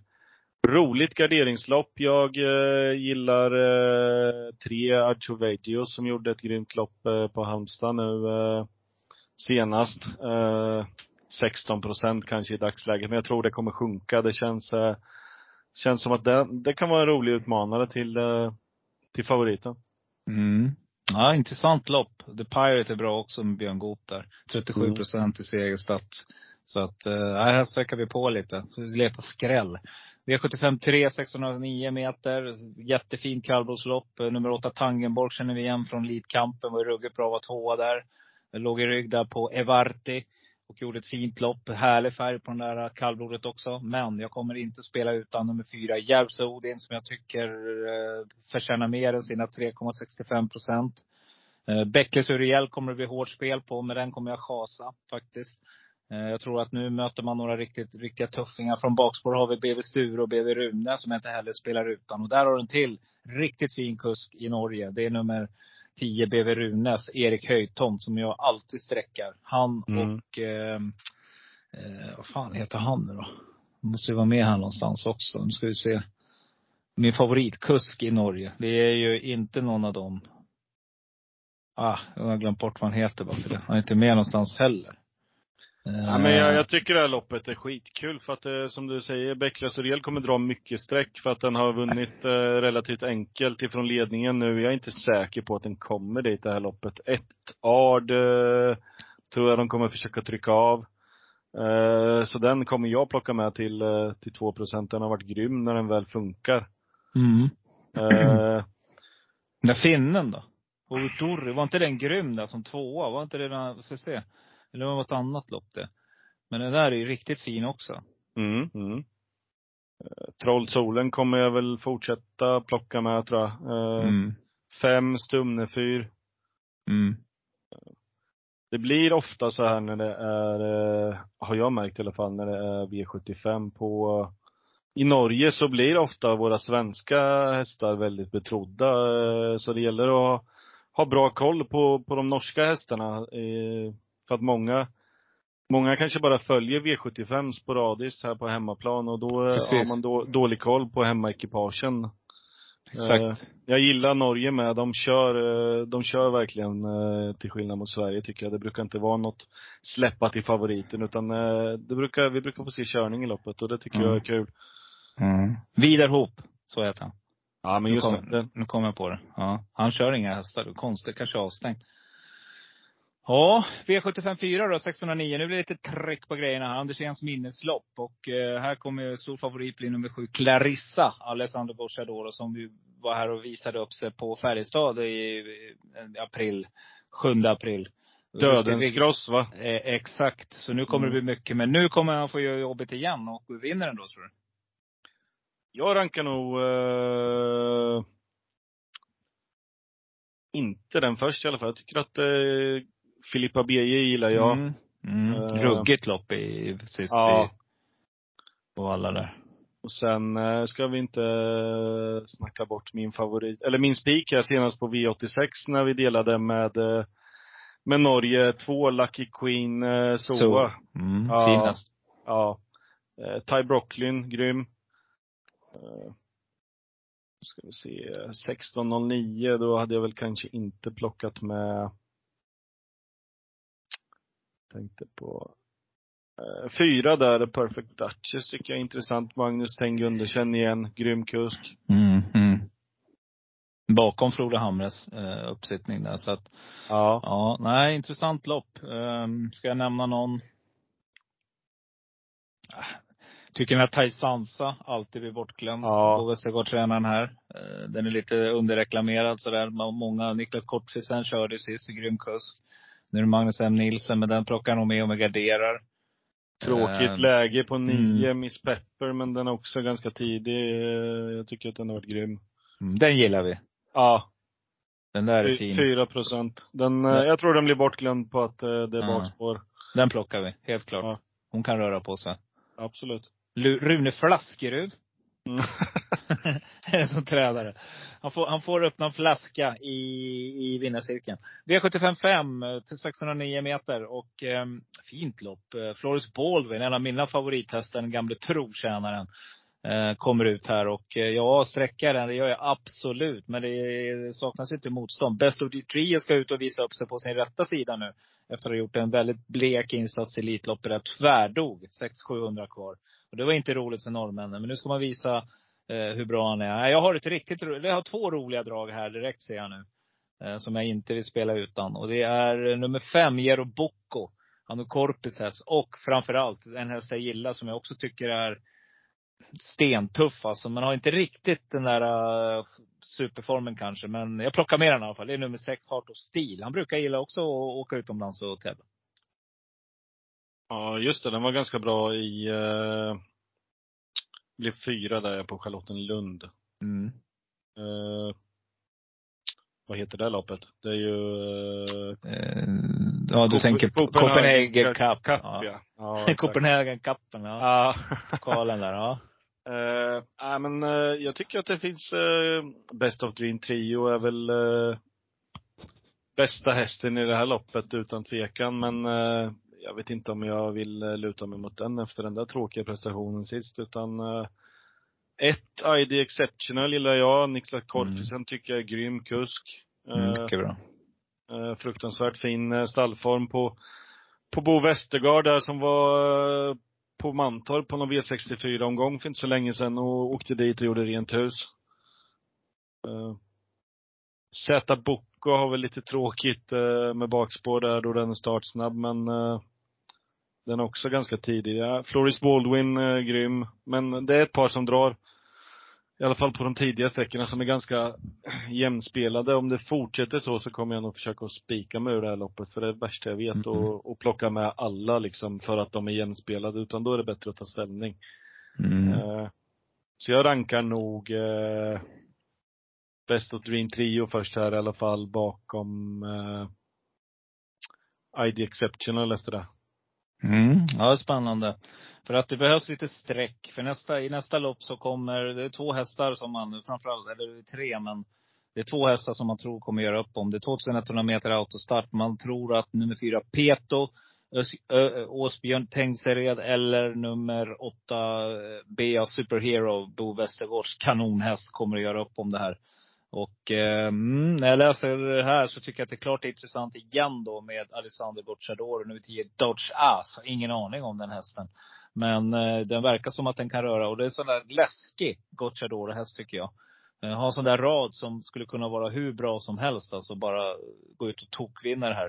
[SPEAKER 3] roligt garderingslopp. Jag eh, gillar eh, tre Archovetios som gjorde ett grymt lopp på Halmstad nu. Senast. 16 procent kanske i dagsläget. Men jag tror det kommer sjunka. Det känns, eh, känns som att det, det kan vara en rolig utmanare till, eh, till favoriten.
[SPEAKER 2] Mm. Ja, intressant lopp. The Pirate är bra också med Björn Goop där. 37 procent i segerstart. Så att, eh, nej, här sträcker vi på lite. Vi letar skräll. V75 3, 609 meter. Jättefint kallblodslopp. Eh, nummer 8 Tangenborg känner vi igen från Lidkampen. Var ruggigt bra, var tvåa där. Låg i rygg där på Evarti. Och gjorde ett fint lopp. Härlig färg på den där kallblodet också. Men jag kommer inte spela utan nummer fyra, Järvsö Odin, som jag tycker eh, förtjänar mer än sina 3,65 procent. Eh, Bäckles Uriel kommer det bli hårt spel på, men den kommer jag chasa faktiskt. Eh, jag tror att nu möter man några riktigt, riktiga tuffingar. Från bakspår har vi BV Sture och BV Rune som jag inte heller spelar utan. Och där har du en till riktigt fin kusk i Norge. Det är nummer 10 BV Runes, Erik Höjtomt, som jag alltid sträckar. Han
[SPEAKER 3] Mm.
[SPEAKER 2] och, eh, eh, vad fan heter han nu då? Måste ju vara med här någonstans också. Nu ska vi se. Min favoritkusk i Norge. Det är ju inte någon av dem. Ah, jag har glömt bort vad han heter bara för det. Han är inte med någonstans heller.
[SPEAKER 3] Ja, men jag, jag tycker det här loppet är skitkul för att eh, som du säger, Bäckles Uriel kommer dra mycket streck för att den har vunnit eh, relativt enkelt ifrån ledningen nu. Jag är inte säker på att den kommer dit det här loppet. Ett Ard eh, tror jag de kommer försöka trycka av. Eh, så den kommer jag plocka med till, till 2 Den har varit grym när den väl funkar.
[SPEAKER 2] Mm. Den där finnen då? Outori, var inte den grym där som tvåa? Var inte det den, ska se? Eller var det ett annat lopp det? Men den där är ju riktigt fin också.
[SPEAKER 3] mm, mm. Eh, Trollsolen kommer jag väl fortsätta plocka med tror jag. Eh,
[SPEAKER 2] Mm.
[SPEAKER 3] Fem Stumnefyr.
[SPEAKER 2] Mm.
[SPEAKER 3] Det blir ofta så här när det är, eh, har jag märkt i alla fall, när det är V75 på i Norge så blir ofta våra svenska hästar väldigt betrodda. eh, Så det gäller att ha bra koll på, på de norska hästarna. eh, För att många, många kanske bara följer V75 sporadiskt här på hemmaplan och då eh,
[SPEAKER 2] Precis.
[SPEAKER 3] har man då, dålig koll på hemmaekipagen.
[SPEAKER 2] Exakt.
[SPEAKER 3] Jag gillar Norge med. De kör, eh, de kör verkligen eh, till skillnad mot Sverige tycker jag. Det brukar inte vara något släppa till favoriten utan eh, det brukar, vi brukar få se körning i loppet och det tycker
[SPEAKER 2] Mm.
[SPEAKER 3] jag är kul.
[SPEAKER 2] Mm. Vidar Hoop, så heter han.
[SPEAKER 3] Ja men
[SPEAKER 2] Nu
[SPEAKER 3] just
[SPEAKER 2] kom,
[SPEAKER 3] det.
[SPEAKER 2] nu kom jag på det. Ja. Han kör inga hästar. Konstigt, kanske avstängt. Ja, V75 4 då, 609. Nu blir det lite tryck på grejerna här. Andersens minneslopp. Och eh, här kommer ju stor favorit bli nummer sju, Clarissa Alessandro Bocciadoro, som ju var här och visade upp sig på Färjestad i, april. 7 april.
[SPEAKER 3] Dödens gross va?
[SPEAKER 2] Eh, exakt. Så nu kommer det bli mycket. Men nu kommer han få göra jobbet igen. Och vinner den då, tror du?
[SPEAKER 3] Jag rankar nog eh, inte den först i alla fall. Jag tycker att eh, Filippa BJ gillar jag.
[SPEAKER 2] Mm. Mm.
[SPEAKER 3] Eh,
[SPEAKER 2] Ruggigt lopp i sist
[SPEAKER 3] Ja.
[SPEAKER 2] i, och alla där.
[SPEAKER 3] Och sen eh, ska vi inte eh, snacka bort min favorit, eller min spik här senast på V86 när vi delade med, eh, med Norge, två Lucky Queen eh, Soa.
[SPEAKER 2] Mm,
[SPEAKER 3] Ja.
[SPEAKER 2] Finast.
[SPEAKER 3] Ja. Eh, Ty Brocklin, grym. Eh, ska vi se, 16.09, då hade jag väl kanske inte plockat med Tänkte på eh, Fyra där, Perfect Duchess tycker jag är intressant. Magnus Teng Gundersen igen, grym kusk.
[SPEAKER 2] Mm, mm. Bakom Frode Hamres eh, uppsittning där. Så att,
[SPEAKER 3] Ja.
[SPEAKER 2] ja, nej, intressant lopp. Um, ska jag nämna någon? Ah, Tycker den här Taisansa alltid blir bortglömd.
[SPEAKER 3] Ja.
[SPEAKER 2] Bo Westergaard-tränaren här. Eh, Den är lite underreklamerad sådär. Många, Niklas Kortfisen körde sist, grym kusk. Nu är det Magnus M Nilsen, men den plockar jag nog med och med garderar.
[SPEAKER 3] Tråkigt
[SPEAKER 2] Eh,
[SPEAKER 3] läge på nio,
[SPEAKER 2] mm.
[SPEAKER 3] Miss Pepper, men den är också ganska tidig. Eh, Jag tycker att den har varit grym.
[SPEAKER 2] Mm, Den gillar vi.
[SPEAKER 3] Ja,
[SPEAKER 2] Den där är fin.
[SPEAKER 3] fyra procent. Den, eh,
[SPEAKER 2] Ja.
[SPEAKER 3] jag tror den blir bortglömd på att eh, det är
[SPEAKER 2] Ja.
[SPEAKER 3] bakspår.
[SPEAKER 2] Den plockar vi, helt klart.
[SPEAKER 3] Ja.
[SPEAKER 2] Hon kan röra på sig.
[SPEAKER 3] Absolut.
[SPEAKER 2] Lu- Rune Flaskerud.
[SPEAKER 3] Mm.
[SPEAKER 2] som tränare. Han får, han får öppna en flaska i, i vinnarcirkeln. V75 till 609 meter och eh, fint lopp. Eh, Floris Baldwin, en av mina favorithästar, den gamle trotjänaren, Eh, kommer ut här. Och eh, ja, sträcka den, det gör jag absolut. Men det saknas ju inte motstånd. Best of the Trio ska ut och visa upp sig på sin rätta sida nu. Efter att ha gjort en väldigt blek insats i Elitloppet där tvärdog 600-700 kvar. Och det var inte roligt för norrmännen. Men nu ska man visa eh, hur bra han är. Nej, Jag har ett riktigt roligt... jag har två roliga drag här direkt ser jag nu. Eh, som jag inte vill spela utan. Och det är eh, nummer fem, Jero Bocco. Han har Korpis häst. Och framförallt en häst jag gillar som jag också tycker är stentuff alltså. Man har inte riktigt den där uh, superformen kanske. Men jag plockar med den i alla fall. Det är nummer sex, Heart of Steel. Han brukar gilla också att åka utomlands och tävla.
[SPEAKER 3] Ja, just det. Den var ganska bra i, eh, blev fyra där på Charlottenlund.
[SPEAKER 2] Mm.
[SPEAKER 3] Eh, vad heter det loppet? Det är ju Eh,
[SPEAKER 2] ja, du
[SPEAKER 3] Copen-
[SPEAKER 2] tänker på Copenhagen Cup.
[SPEAKER 3] Cup
[SPEAKER 2] ja.
[SPEAKER 3] ja. ja.
[SPEAKER 2] Copenhagen Cupen, ja.
[SPEAKER 3] Ja.
[SPEAKER 2] Pokalen där, ja.
[SPEAKER 3] Eh, nej, men eh, jag tycker att det finns eh, Best of Dream Trio är väl eh, bästa hästen i det här loppet utan tvekan. Men eh, jag vet inte om jag vill luta mig mot den efter den där tråkiga prestationen sist. Utan ett ID Exceptional gillar jag. Niklas Kortfisen tycker jag är grym kusk.
[SPEAKER 2] Mm, mycket bra.
[SPEAKER 3] Fruktansvärt fin stallform på, på Bo Westergaard där som var på Mantorp på någon V64-omgång för inte så länge sedan och åkte dit och gjorde rent hus. Eh, uh, Z Bocco har väl lite tråkigt uh, med bakspår där då den är startsnabb men uh, den är också ganska tidig. Ja, Floris Baldwin, uh, grym. Men det är ett par som drar. I alla fall på de tidiga sträckorna som är ganska jämnspelade. Om det fortsätter så, så kommer jag nog försöka att spika mig ur det här loppet. För det är det värsta jag vet.
[SPEAKER 2] Mm.
[SPEAKER 3] Och, och plocka med alla liksom för att de är jämspelade. Utan då är det bättre att ta ställning.
[SPEAKER 2] Mm.
[SPEAKER 3] Eh, så jag rankar nog eh, Best of Dream Trio först här i alla fall bakom eh, ID Exceptional efter det.
[SPEAKER 2] Mm. Ja, spännande. För att det behövs lite streck. För nästa, i nästa lopp så kommer, det är två hästar som man, framförallt, eller det är tre men det är två hästar som man tror kommer göra upp om. Det är 2100 meter autostart. Man tror att nummer fyra, Peto, Ös- Ö- Åsbjörn Tengsered eller nummer åtta, Bea Superhero, Bo Westergårds kanonhäst kommer att göra upp om det här. Och eh, mm, när jag läser det här så tycker jag att det är klart intressant igen då med Alexander Gocciador, nummer 10, Dodge Ass. Har ingen aning om den hästen. Men eh, den verkar som att den kan röra. Och det är sån där läskig Gocciador-häst tycker jag. Eh, har en sån där rad som skulle kunna vara hur bra som helst. Alltså bara gå ut och tokvinna det här.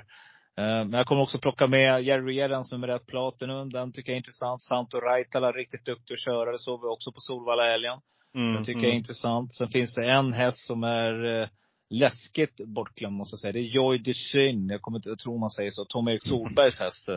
[SPEAKER 2] Eh, Men jag kommer också plocka med Jerry Edens nummer ett, Platinum. Den tycker jag är intressant. Santo Raitala, riktigt duktig att köra. Det såg vi också på Solvalla älgen.
[SPEAKER 3] Mm,
[SPEAKER 2] Den tycker jag är intressant. Sen finns det en häst som är eh, läskigt bortglömd måste jag säga. Det är Joy Desyn. Jag kommer inte, jag tror man säger så. Tom-Erik Solbergs häst.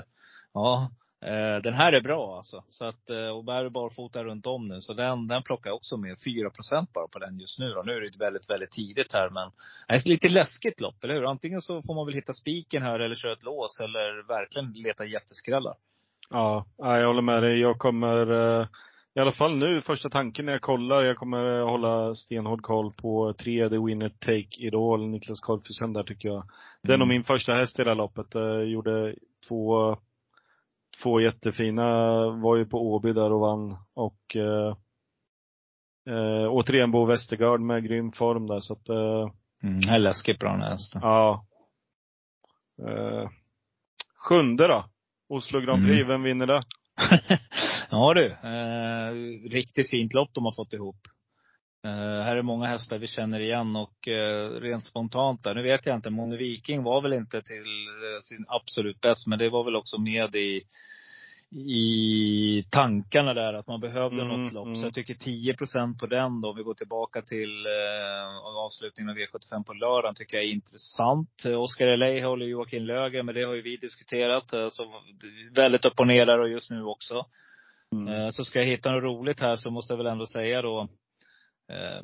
[SPEAKER 2] Ja. Eh, den här är bra alltså. Så att, eh, och bär barfota runt om nu. Så den, den plockar jag också med. 4% bara på den just nu då. Nu är det väldigt, väldigt tidigt här men. Det är ett lite läskigt lopp, eller hur? Antingen så får man väl hitta spiken här eller köra ett lås. Eller verkligen leta jätteskrällar.
[SPEAKER 3] Ja, ja, jag håller med dig. Jag kommer eh, i alla fall nu, första tanken när jag kollar, jag kommer hålla stenhård koll på tre The Winner Take It All, Niklas Karlfeldtsson där tycker jag. Det är nog min första häst i det här loppet. Jag gjorde två, två jättefina, var ju på Åby där och vann och eh, eh, återigen Bo Westergaard med grym form där så att eh,
[SPEAKER 2] Mm, är läskigt bra den hästen.
[SPEAKER 3] Ja. Eh, sjunde då? Oslo Grand Prix,
[SPEAKER 2] Mm.
[SPEAKER 3] vem vinner det?
[SPEAKER 2] ja du, eh, riktigt fint lopp de har fått ihop. Eh, här är många hästar vi känner igen och eh, rent spontant där, nu vet jag inte, Mone Viking var väl inte till eh, sin absolut bäst, men det var väl också med i, i tankarna där att man behövde
[SPEAKER 3] Mm,
[SPEAKER 2] något lopp.
[SPEAKER 3] mm.
[SPEAKER 2] Så jag tycker 10% på den då, om vi går tillbaka till avslutningen av V75 på lördagen, tycker jag är intressant. Oskar Eley håller Joakim Löger, men det har ju vi diskuterat. Så väldigt upp och ner där och just nu också.
[SPEAKER 3] Mm.
[SPEAKER 2] Så ska jag hitta något roligt här så måste jag väl ändå säga då. Eh,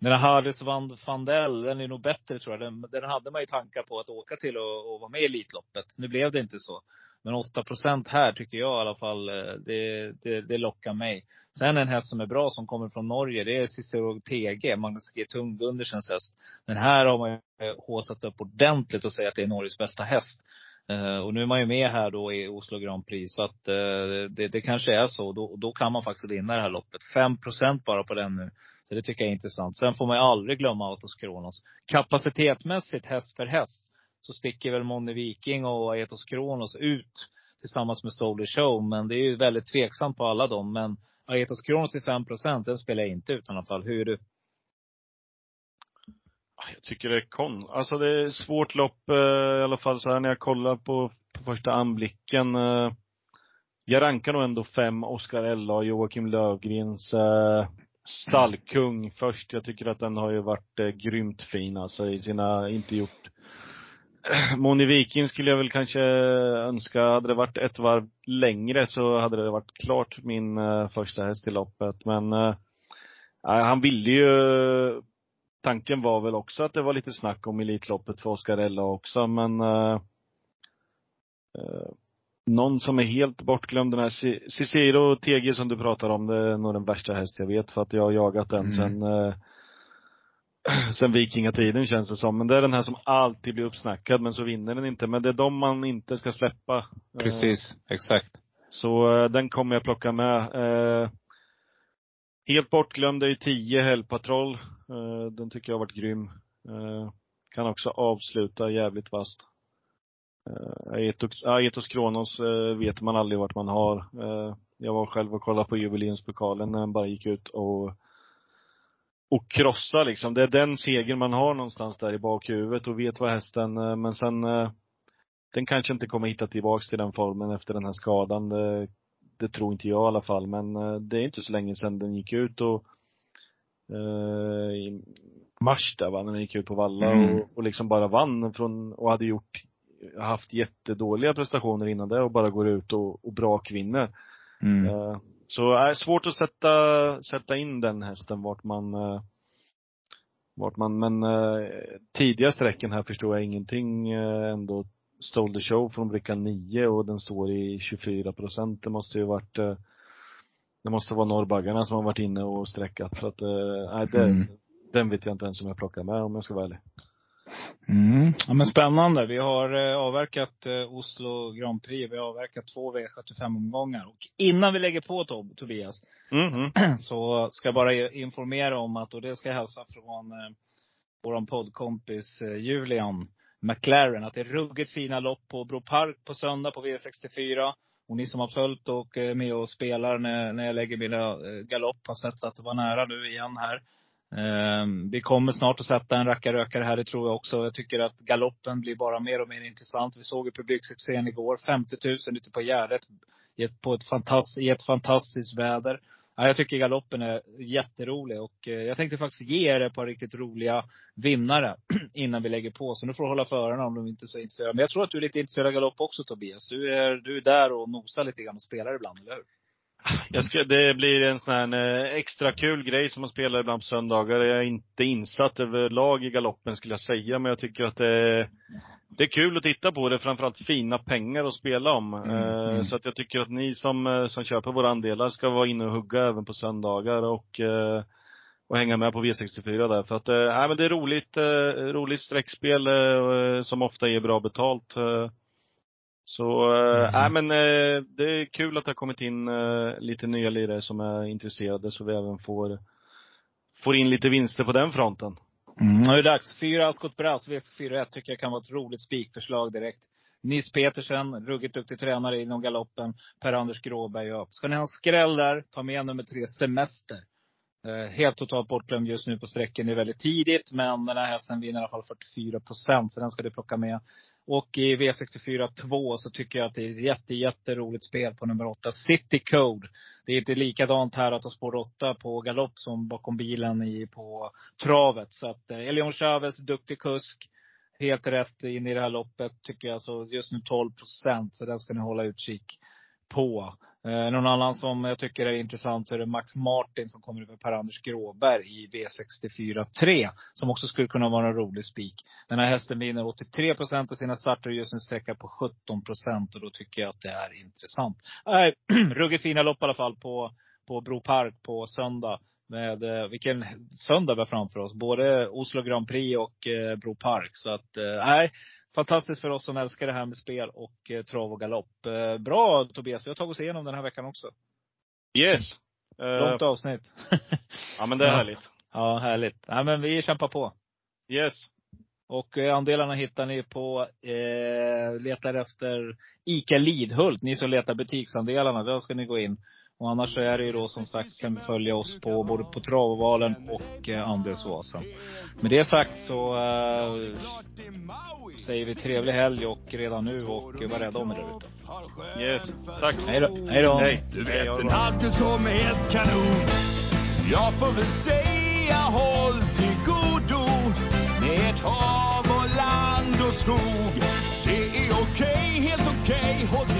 [SPEAKER 2] den här Harris van Fandel, den är nog bättre tror jag. Den, den hade man ju tankar på att åka till och, och vara med i Elitloppet. Nu blev det inte så. Men 8 procent här tycker jag i alla fall, eh, det, det, det lockar mig. Sen en häst som är bra som kommer från Norge, det är Cicero TG, Magnus G Tung-Gundersens häst. Den här har man ju eh, håsat upp ordentligt och säger att det är Norges bästa häst. Eh, och nu är man ju med här då i Oslo Grand Prix. Så att eh, det, det kanske är så. Då, då kan man faktiskt vinna det här loppet. 5% bara på den nu. Så det tycker jag är intressant. Sen får man ju aldrig glömma Autos Kronos. Kapacitetmässigt, häst för häst, så sticker väl Moni Viking och Aetos Kronos ut tillsammans med Stolder Show. Men det är ju väldigt tveksamt på alla dem. Men Aetos Kronos till 5 den spelar jag inte ut i alla fall. Hur är du?
[SPEAKER 3] Ah, jag tycker det är kon. Alltså det är svårt lopp, eh, i alla fall så här när jag kollar på, på första anblicken. Eh. Jag rankar nog ändå fem Oskar Ella och Joakim Lövgrens eh, stallkung först. Jag tycker att den har ju varit eh, grymt fin alltså i sina, inte gjort Moni Viking skulle jag väl kanske önska, hade det varit ett varv längre så hade det varit klart min första häst i loppet. Men eh, nej, han ville ju tanken var väl också att det var lite snack om Elitloppet för Oscarella också, men eh, eh, någon som är helt bortglömd, den här Cicero TG som du pratar om, det är nog den värsta häst jag vet för att jag har jagat den
[SPEAKER 2] Mm.
[SPEAKER 3] sen eh, sen vikingatiden känns det som. Men det är den här som alltid blir uppsnackad men så vinner den inte. Men det är de man inte ska släppa. Eh,
[SPEAKER 2] Precis, exakt.
[SPEAKER 3] så eh, den kommer jag plocka med. Helt bortglömd är ju 10 Helgpatroll. Eh, den tycker jag har varit grym. Eh, kan också avsluta jävligt vasst. Eh, Aetos, Aetos Kronos vet man aldrig vart man har. Jag var själv och kollade på jubileumspokalen när den bara gick ut och och krossa liksom. Det är den segern man har någonstans där i bakhuvudet och vet vad hästen, men sen den kanske inte kommer hitta tillbaks till den formen efter den här skadan. Det, det tror inte jag i alla fall. Men eh, det är inte så länge sedan den gick ut och eh, i mars där va, när den gick ut på Valla
[SPEAKER 2] Mm.
[SPEAKER 3] och, och liksom bara vann från, och hade gjort, haft jättedåliga prestationer innan det och bara går ut och, och brakvinner.
[SPEAKER 2] Mm.
[SPEAKER 3] Eh, Så är svårt att sätta, sätta in den hästen vart man eh, vart man, men eh, tidiga sträcken här förstår jag ingenting eh, ändå. Stole the show från bricka 9 och den står i 24 procent. Det måste ju varit eh, det måste vara norrbaggarna som har varit inne och sträckat för att, eh, nej det,
[SPEAKER 2] Mm.
[SPEAKER 3] den vet jag inte ens om jag plockar med om jag ska vara ärlig.
[SPEAKER 2] Mm. Ja, men spännande. Vi har eh, avverkat eh, Oslo Grand Prix. Vi har avverkat två V75-omgångar. Och innan vi lägger på Tob- Tobias,
[SPEAKER 3] Mhm.
[SPEAKER 2] så ska jag bara informera om att, och det ska jag hälsa från eh, vår poddkompis eh, Julian McLaren, att det är ruggigt fina lopp på Bro Park på söndag på V64. Och ni som har följt och är med och spelar när, när jag lägger mina eh, galopp har sett att det var nära nu igen här. Ehm, vi kommer snart att sätta en rackarrökare här, det tror jag också. Jag tycker att galoppen blir bara mer och mer intressant. Vi såg ju publiksuccén igår. 50 000 ute på Gärdet i ett, på ett, fantast, i ett fantastiskt väder. Ja, jag tycker galoppen är jätterolig och eh, jag tänkte faktiskt ge er ett par riktigt roliga vinnare innan vi lägger på. Så nu får du hålla för öronen om du inte är så intresserad. Men jag tror att du är lite intresserad av galopp också Tobias. Du är, du är där och nosar lite grann och spelar ibland, eller hur?
[SPEAKER 3] Jag ska, det blir en sån här eh, extra kul grej som man spelar ibland på söndagar. Jag är inte insatt överlag i galoppen skulle jag säga, men jag tycker att det, det är kul att titta på. Det är framförallt fina pengar att spela om.
[SPEAKER 2] Mm,
[SPEAKER 3] Eh,
[SPEAKER 2] mm.
[SPEAKER 3] Så att jag tycker att ni som, eh, som köper våra andelar ska vara inne och hugga även på söndagar och, och hänga med på V64 där. För att, nej, men det är roligt, roligt streckspel som ofta ger bra betalt. Så,
[SPEAKER 2] Mm.
[SPEAKER 3] nej men eh, det är kul att det har kommit in eh, lite nya lirare som är intresserade så vi även får, får in lite vinster på den fronten.
[SPEAKER 2] Mm, nu är det dags. Fyra Ascot Brass, V4-1 tycker jag kan vara ett roligt spikförslag direkt. Nils Petersen, ruggigt duktig tränare inom galoppen. Per-Anders Gråberg upp. Ska ni ha en skräll där, ta med nummer tre, Semester. Eh, helt totalt bortglömd just nu på sträckan. Det är väldigt tidigt, men den här hästen vinner i alla fall 44 procent. Så den ska du plocka med. Och i V64 2 så tycker jag att det är ett jätte, jätteroligt spel på nummer 8, City Code. Det är inte likadant här att ha spår 8 på galopp som bakom bilen i, på travet. Så att eh, Elion Chavez, duktig kusk. Helt rätt in i det här loppet tycker jag. Så just nu 12 procent. Så den ska ni hålla utkik på. Eh, någon annan som jag tycker är intressant så är det Max Martin som kommer över Per-Anders Gråberg i V64 3. Som också skulle kunna vara en rolig spik. Den här hästen vinner 83 procent av sina starter och just nu sträcka på 17 procent. Och då tycker jag att det är intressant. Äh, ruggigt fina lopp i alla fall på, på Bro Park på söndag. Med, eh, vilken söndag vi har framför oss. Både Oslo Grand Prix och eh, Bro Park. Så att, eh. Fantastiskt för oss som älskar det här med spel och eh, trav och galopp. Eh, bra Tobias, vi har tagit oss igenom den här veckan också.
[SPEAKER 3] Yes! Eh,
[SPEAKER 2] Långt avsnitt.
[SPEAKER 3] ja men det är
[SPEAKER 2] Ja.
[SPEAKER 3] härligt.
[SPEAKER 2] ja, härligt. Nej men vi kämpar på.
[SPEAKER 3] Yes.
[SPEAKER 2] Och eh, andelarna hittar ni på, eh, letar efter ICA Lidhult. Ni som letar butiksandelarna, där ska ni gå in. Och annars så är det ju då som sagt kan följa oss på både på travvalen och eh, Andelsoasen. Med det sagt så eh, säger vi trevlig helg och redan nu och var rädda om er där ute.
[SPEAKER 3] Yes, tack.
[SPEAKER 2] Hej då. Hej
[SPEAKER 4] Du vet en alltid som är helt kanon. Jag får väl säga håll till godo med ett hav och land och skog. Det är okej, okay, helt okej. Okay.